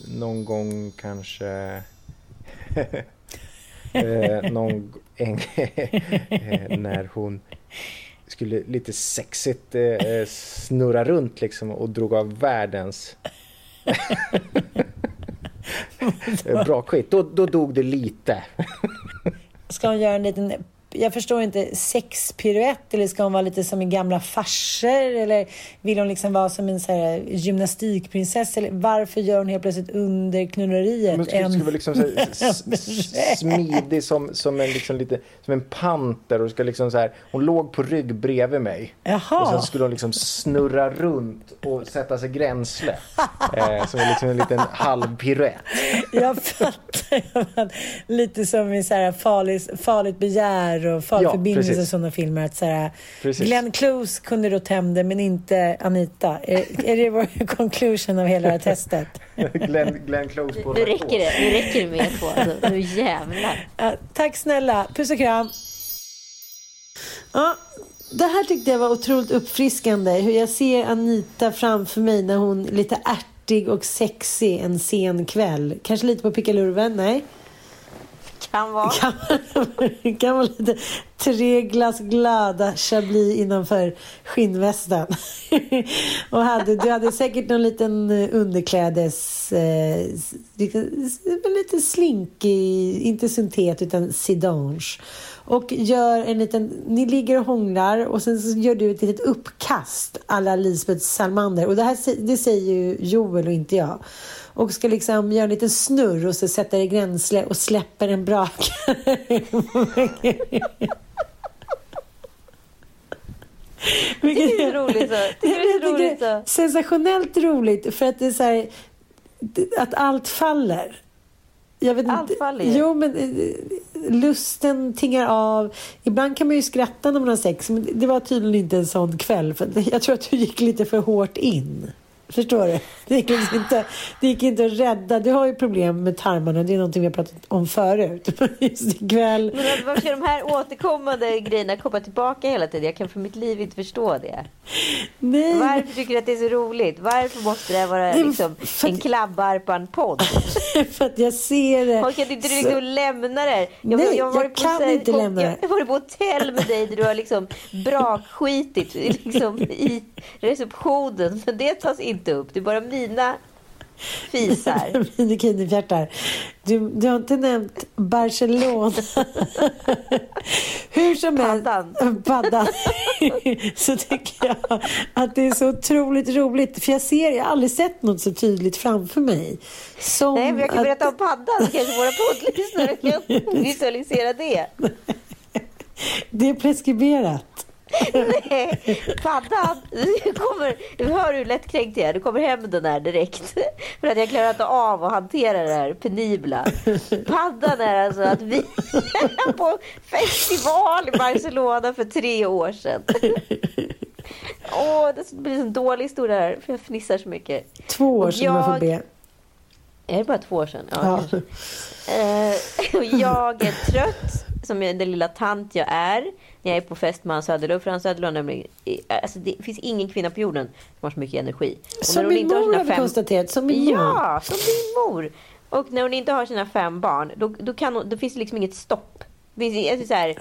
någon gång kanske eh, någon en, eh, när hon skulle lite sexigt eh, snurra runt liksom och drog av världens bra skit. Då, då dog det lite. Ska hon göra en liten jag förstår inte, sexpiruett eller ska hon vara lite som i gamla farser eller vill hon liksom vara som en så här, gymnastikprinsessa eller varför gör hon helt plötsligt under knulleriet Men ska, ska vara liksom smidig som, som, en, liksom lite, som en panter och ska liksom så här, hon låg på rygg bredvid mig Jaha. och sen skulle hon liksom snurra runt och sätta sig gränsle eh, som liksom en liten halvpiruett. jag fattar, lite som i så här farligt, farligt begär och Farlig ja, och sådana filmer. Att så här, Glenn Close kunde då det, men inte Anita. Är, är det vår conclusion av hela det här testet? Glenn, Glenn Close på Nu räcker det. Nu räcker det med två. Alltså, nu jävlar. Ja, tack snälla. Puss och kram. Ja, det här tyckte jag var otroligt uppfriskande. Hur jag ser Anita framför mig när hon lite ärtig och sexig en sen kväll. Kanske lite på pickalurven, nej? Kan vara. Kan, kan vara lite tre glas glada chablis innanför skinnvästen. och hade, du hade säkert någon liten eh, underklädes... Eh, lite slinkig, inte syntet utan sidange. Och gör en liten... Ni ligger och hånglar och sen så gör du ett litet uppkast alla Lisbeth Salmander. Och det här det säger ju Joel och inte jag och ska liksom göra en liten snurr och så sätter det gränsle och släpper en brakare. det är roligt så. Det är roligt så. Sensationellt roligt för att det är så här, att allt faller. Vet allt faller. Jo, men eh, lusten tingar av. Ibland kan man ju skratta när man har sex, men det var tydligen inte en sån kväll. För jag tror att du gick lite för hårt in. Förstår du? Det gick, liksom inte, det gick inte att rädda. Du har ju problem med tarmarna. Det är någonting vi har pratat om förut. Just ikväll. Men varför de här återkommande grejerna komma tillbaka hela tiden? Jag kan för mitt liv inte förstå det. Nej. Varför tycker du att det är så roligt? Varför måste det vara liksom, på en podd? för att jag ser det. kan inte du liksom lämna det? Jag, Nej, jag, jag kan på, inte lämna det. Jag har varit på hotell med dig där du har liksom brakskitit liksom, i receptionen. Men det tas inte inte upp. Det är bara mina fisar. Minikini-fjärtar. Du, du har inte nämnt Barcelona. Hur som helst. Paddan. Paddan. så tycker jag att det är så otroligt roligt. För jag ser, jag har aldrig sett något så tydligt framför mig. Som Nej, men jag kan att... berätta om paddan. Kanske våra poddlyssnare kan visualisera det. det är preskriberat. Nej, paddan. Du kommer, du hör hur lättkränkt jag är. Du kommer hem den här direkt. För att jag klarar inte av att hantera det här penibla. Paddan är alltså att vi är på festival i Barcelona för tre år sedan. Åh, det blir en dålig historia här. För jag fnissar så mycket. Två år sedan jag... får be. Är det bara två år sedan? Ja. ja. Eh, jag är trött, som den lilla tant jag är när jag är på fest med Hans Söderlund. För Hans Söderlund alltså det finns ingen kvinna på jorden som har så mycket energi. Och som min mor har vi fem... konstaterat. Som min mor. Ja, som min mor. Och när hon inte har sina fem barn, då, då, kan hon, då finns det liksom inget stopp. Det är, så här,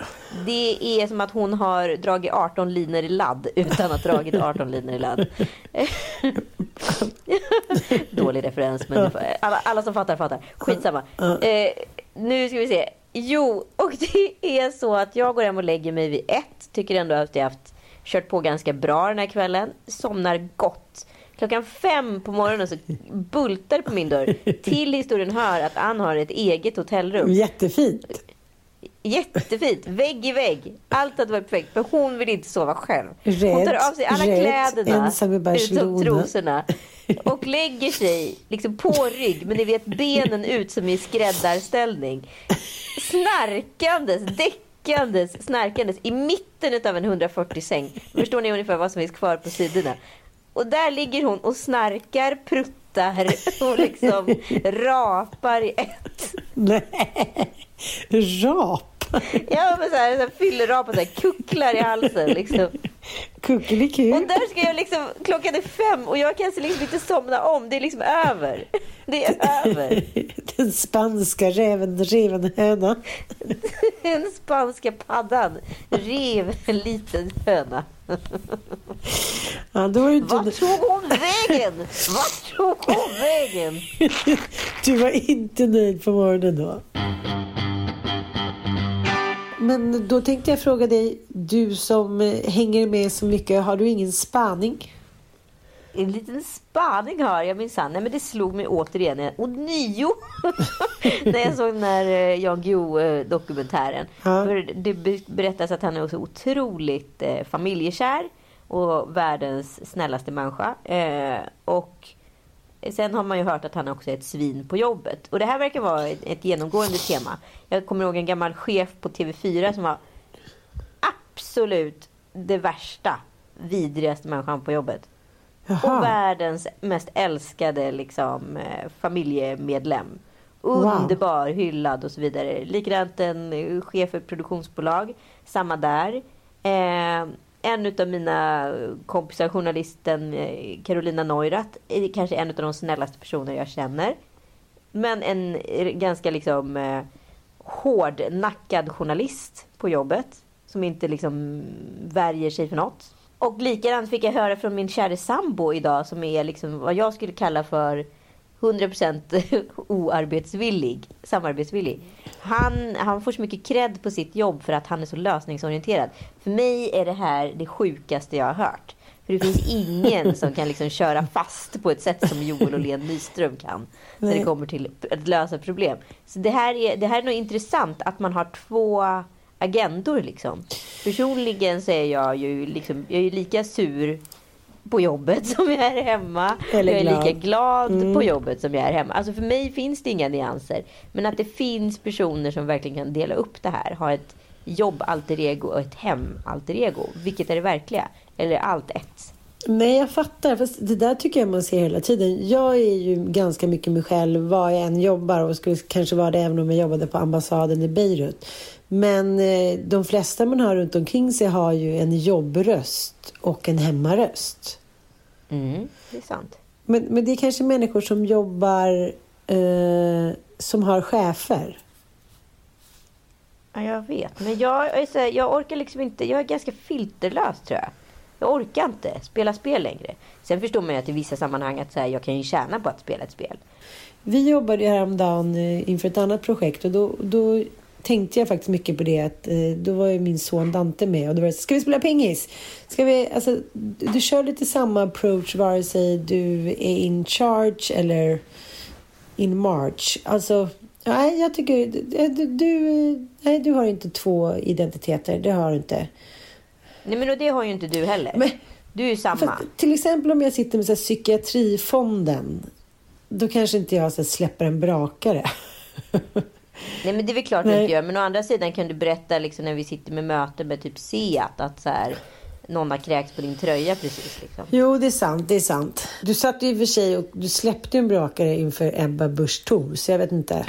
det är som att hon har dragit 18 linor i ladd utan att ha dragit 18 linor i ladd. Dålig referens, men alla, alla som fattar fattar. Skitsamma. Eh, nu ska vi se. Jo, och det är så att jag går hem och lägger mig vid ett. Tycker ändå att jag haft kört på ganska bra den här kvällen. Somnar gott. Klockan fem på morgonen så bultar det på min dörr. Till historien hör att Ann har ett eget hotellrum. Jättefint. Jättefint. Vägg i vägg. Allt hade varit perfekt. För hon vill inte sova själv. Hon tar av sig alla kläderna. Utom trosorna. Och lägger sig liksom på rygg. Men ni vet benen ut som i skräddarställning. Snarkandes, däckandes, snarkandes i mitten av en 140 säng. Förstår ni ungefär vad som finns kvar på sidorna? Och där ligger hon och snarkar, pruttar och liksom rapar i ett. Nej, rap? Ja, men så här, så här fyllerap och så här, kucklar i halsen liksom. Kuckeliku. Och där ska jag liksom, klockan är fem och jag kan liksom inte somna om. Det är liksom över. Det är över. Den spanska räven, rävenhöna. Den spanska paddan rev en liten höna. Ja, då var inte, Vart tog hon vägen? Vart tog hon vägen? du var inte nöjd på morgonen då. Men då tänkte jag fråga dig, du som eh, hänger med så mycket, har du ingen spaning? En liten spaning har jag minsann. Nej men det slog mig återigen och nio när jag såg den här eh, Jan Guillou dokumentären. Ja. För det be- berättas att han är så otroligt eh, familjekär och världens snällaste människa. Och sen har man ju hört att han också är ett svin på jobbet. Och det här verkar vara ett, ett genomgående tema. Jag kommer ihåg en gammal chef på TV4 som var absolut det värsta, vidrigaste människan på jobbet. Och Jaha. världens mest älskade liksom, eh, familjemedlem. Wow. Underbar, hyllad och så vidare. Likadant en eh, chef för ett produktionsbolag. Samma där. Eh, en av mina kompisar, journalisten eh, Carolina Neurath, är kanske en av de snällaste personer jag känner. Men en ganska liksom eh, hårdnackad journalist på jobbet. Som inte liksom värjer sig för något. Och likadant fick jag höra från min kära sambo idag som är liksom vad jag skulle kalla för 100% oarbetsvillig, samarbetsvillig. Han, han får så mycket cred på sitt jobb för att han är så lösningsorienterad. För mig är det här det sjukaste jag har hört. För det finns ingen som kan liksom köra fast på ett sätt som Joel Åhlén Nyström kan. När det Nej. kommer till att lösa problem. Så det här är, det här är nog intressant att man har två agendor liksom. Personligen så är jag ju liksom, jag är lika sur på jobbet som jag är hemma. Eller jag är glad. lika glad Mm. på jobbet som jag är hemma. Alltså för mig finns det inga nyanser. Men att det finns personer som verkligen kan dela upp det här. Ha ett jobb alter ego och ett hem alter ego. Vilket är det verkliga? Eller allt ett? Nej, jag fattar. Fast det där tycker jag man ser hela tiden. Jag är ju ganska mycket mig själv var jag än jobbar och skulle kanske vara det även om jag jobbade på ambassaden i Beirut. Men eh, de flesta man har runt omkring sig har ju en jobbröst och en hemmaröst. Mm, det är sant. Men, men det är kanske människor som jobbar eh, som har chefer. Ja, jag vet. Men jag, här, jag orkar liksom inte. Jag är ganska filterlös tror jag. Jag orkar inte spela spel längre. Sen förstår man ju att i vissa sammanhang att så här, jag kan ju tjäna på att spela ett spel. Vi jobbade ju häromdagen eh, inför ett annat projekt och då, då tänkte jag faktiskt mycket på det att eh, då var ju min son Dante med och då var det ska vi spela pingis? Ska vi, alltså, du, du kör lite samma approach vare sig du är in charge eller in march. Alltså, nej, jag tycker du, du, nej, du har inte två identiteter, det har du inte. Nej men och det har ju inte du heller. Men, du är ju samma. Fast, till exempel om jag sitter med så här, psykiatrifonden, då kanske inte jag så här, släpper en brakare. Nej men det är väl klart du Nej. inte gör. Men å andra sidan kan du berätta liksom när vi sitter med möten med typ Seat att så här, någon har kräkts på din tröja precis liksom. Jo, det är sant. Det är sant. Du satt ju i och för sig och du släppte en brakare inför Ebba Busch Thor, så jag vet inte.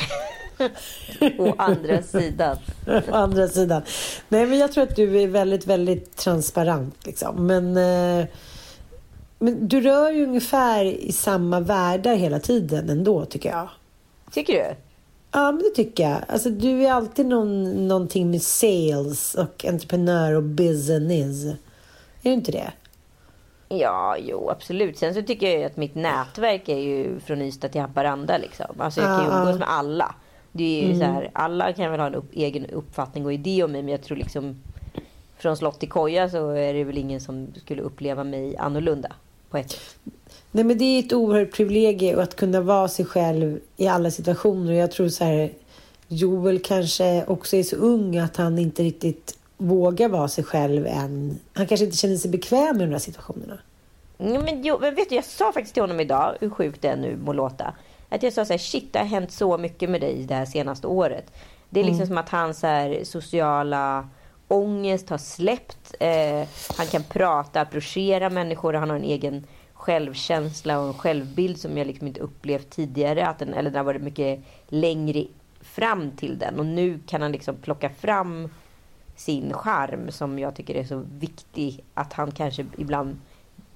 Å andra sidan. Å andra sidan. Nej, men jag tror att du är väldigt, väldigt transparent. Liksom. Men, eh, men du rör ju ungefär i samma världar hela tiden ändå, tycker jag. Tycker du? Ja, men det tycker jag. Alltså, du är alltid någon, någonting med sales och entreprenör och business. Är du inte det? Ja, jo absolut. Sen så tycker jag ju att mitt nätverk är ju från Ystad till Haparanda liksom. Alltså jag kan ju ja. umgås med alla. Det är ju Mm. så här, alla kan väl ha en upp, egen uppfattning och idé om mig. Men jag tror liksom från slott till koja så är det väl ingen som skulle uppleva mig annorlunda. På ett sätt. Nej, men det är ett oerhört privilegium att kunna vara sig själv i alla situationer. Jag tror så här, Joel kanske också är så ung att han inte riktigt vågar vara sig själv än. Han kanske inte känner sig bekväm i de här situationerna. Ja, men, jo, men vet du, jag sa faktiskt till honom idag, hur sjukt det nu må låta. Att jag sa så här, shit det har hänt så mycket med dig det här senaste året. Det är liksom som att hans här, sociala ångest har släppt. Eh, han kan prata, approchera människor. Han har en egen självkänsla och en självbild som jag liksom inte upplevt tidigare. Att den, eller den har varit mycket längre fram till den. Och nu kan han liksom plocka fram sin charm som jag tycker är så viktig att han kanske ibland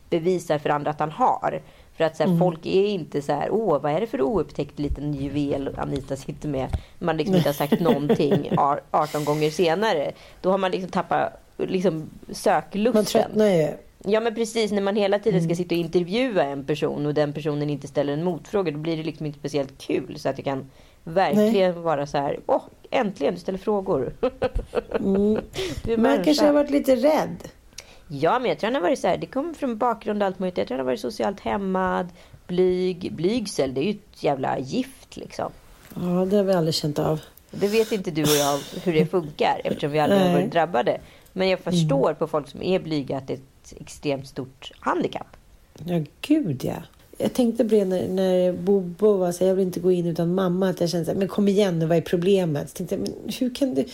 bevisar för andra att han har. För att så här, mm. folk är inte så här, åh vad är det för oupptäckt liten juvel Anita sitter med. Man liksom inte har sagt någonting 18 gånger senare. Då har man liksom tappat liksom, söklusten. Man tröttnar ju. Ja men precis, när man hela tiden ska mm. sitta och intervjua en person och den personen inte ställer en motfråga, då blir det liksom inte speciellt kul. Så att det kan verkligen Nej. vara så här, åh, äntligen du ställer frågor. mm. Man kanske har varit lite rädd. Ja, men jag tror han har varit så här, det kommer från bakgrund och allt möjligt. Jag tror han har varit socialt hämmad, blyg, blygsel, det är ju ett jävla gift liksom. Ja, det har vi aldrig känt av. Det vet inte du och jag hur det funkar eftersom vi aldrig har varit drabbade. Men jag förstår mm. på folk som är blyga att det ett extremt stort handikapp. Ja, gud ja. Jag tänkte på det när, när Bobo var så jag vill inte gå in utan mamma. Att jag kände så här, men kom igen nu, vad är problemet? Så tänkte jag, men hur kan du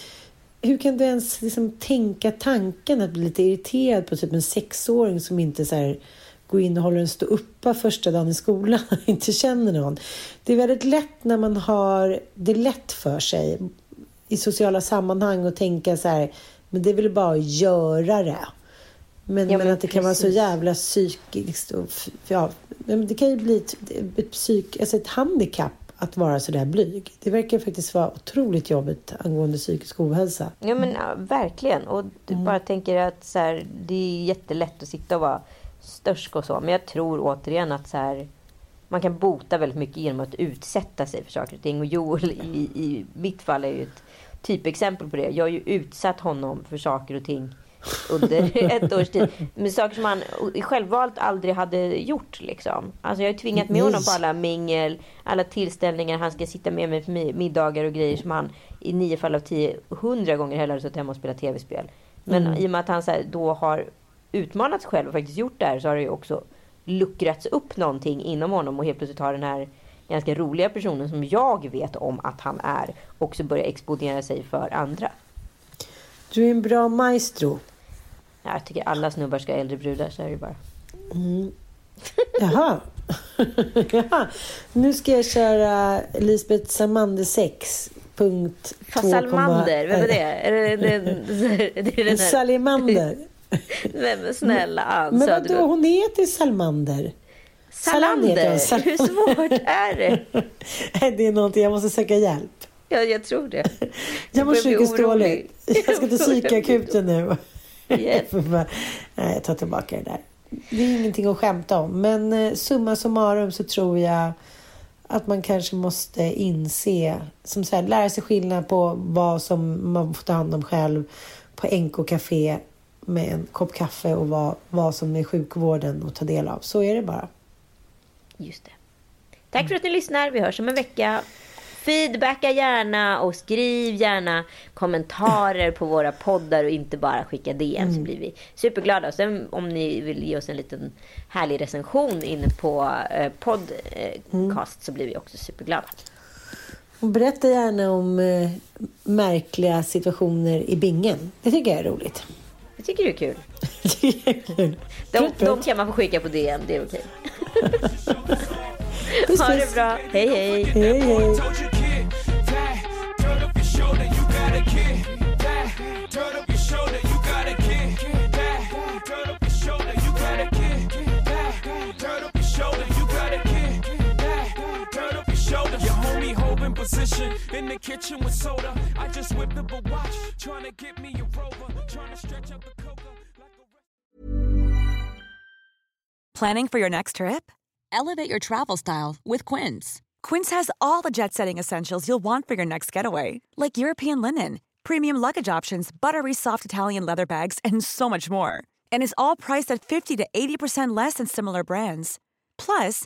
hur kan du ens liksom tänka tanken att bli lite irriterad på typ en sexåring som inte så här, går in och håller en stå uppa första dagen i skolan och inte känner någon. Det är väldigt lätt när man har det lätt för sig i sociala sammanhang och tänka så här, men det är väl bara att göra det. Men, ja, men, men att det precis. kan vara så jävla psykiskt och ja, det kan ju bli ett, ett, psyk, alltså ett handikapp att vara så där blyg. Det verkar faktiskt vara otroligt jobbigt angående psykisk ohälsa. Ja men ja, verkligen. Och du mm. bara tänker att så här, det är jättelätt att sitta och vara störsk och så. Men jag tror återigen att så här, man kan bota väldigt mycket genom att utsätta sig för saker och ting. Och Joel i, i mitt fall är ju ett typexempel på det. Jag har ju utsatt honom för saker och ting under ett års tid. Med saker som han självvalt aldrig hade gjort. Liksom. Alltså jag har tvingat med honom på alla mingel, alla tillställningar. Han ska sitta med mig på middagar och grejer som han i nio fall av tio, hundra gånger hellre suttit hemma och spelat tv-spel. Men mm. i och med att han här, då har utmanat sig själv och faktiskt gjort det här så har det ju också luckrats upp någonting inom honom och helt plötsligt har den här ganska roliga personen som jag vet om att han är också börjar exponera sig för andra. Du är en bra maestro. Ja, jag tycker alla snubbar ska ha äldre brudar, så är det bara. Mm. Jaha. Jaha. Nu ska jag köra Lisbeth Salmander 6. Punkt Fast Salmander, vem är det? Är det, det, det, det är den här... Salimander. Men snälla Ann Men vadå, hon heter Salmander. Salander? Sal Hur svårt är det? det är någonting, jag måste söka hjälp. Ja, jag tror det. Jag mår psykiskt dåligt. Jag ska till psykakuten nu. Yes. Nej, jag tar tillbaka det där. Det är ingenting att skämta om. Men eh, summa summarum så tror jag att man kanske måste inse, som så här, lära sig skillnad på vad som man får ta hand om själv på NK Café med en kopp kaffe och vad, vad som är sjukvården att ta del av. Så är det bara. Just det. Tack för att ni lyssnar. Vi hörs om en vecka. Feedbacka gärna och skriv gärna kommentarer på våra poddar och inte bara skicka DM mm. så blir vi superglada. Och sen om ni vill ge oss en liten härlig recension inne på eh, podcast mm. så blir vi också superglada. Och berätta gärna om eh, märkliga situationer i bingen. Det tycker jag är roligt. Jag tycker det är kul. de, de kan man få skicka på DM, det är okej. ha det bra. Hej, hej. hej, hej. Position in the kitchen with soda. I just whipped up a watch, trying to get me a rover, trying to stretch out the coca. Planning for your next trip? Elevate your travel style with Quince. Quince has all the jet setting essentials you'll want for your next getaway, like European linen, premium luggage options, buttery soft Italian leather bags, and so much more. And is all priced at 50 to 80% less than similar brands. Plus,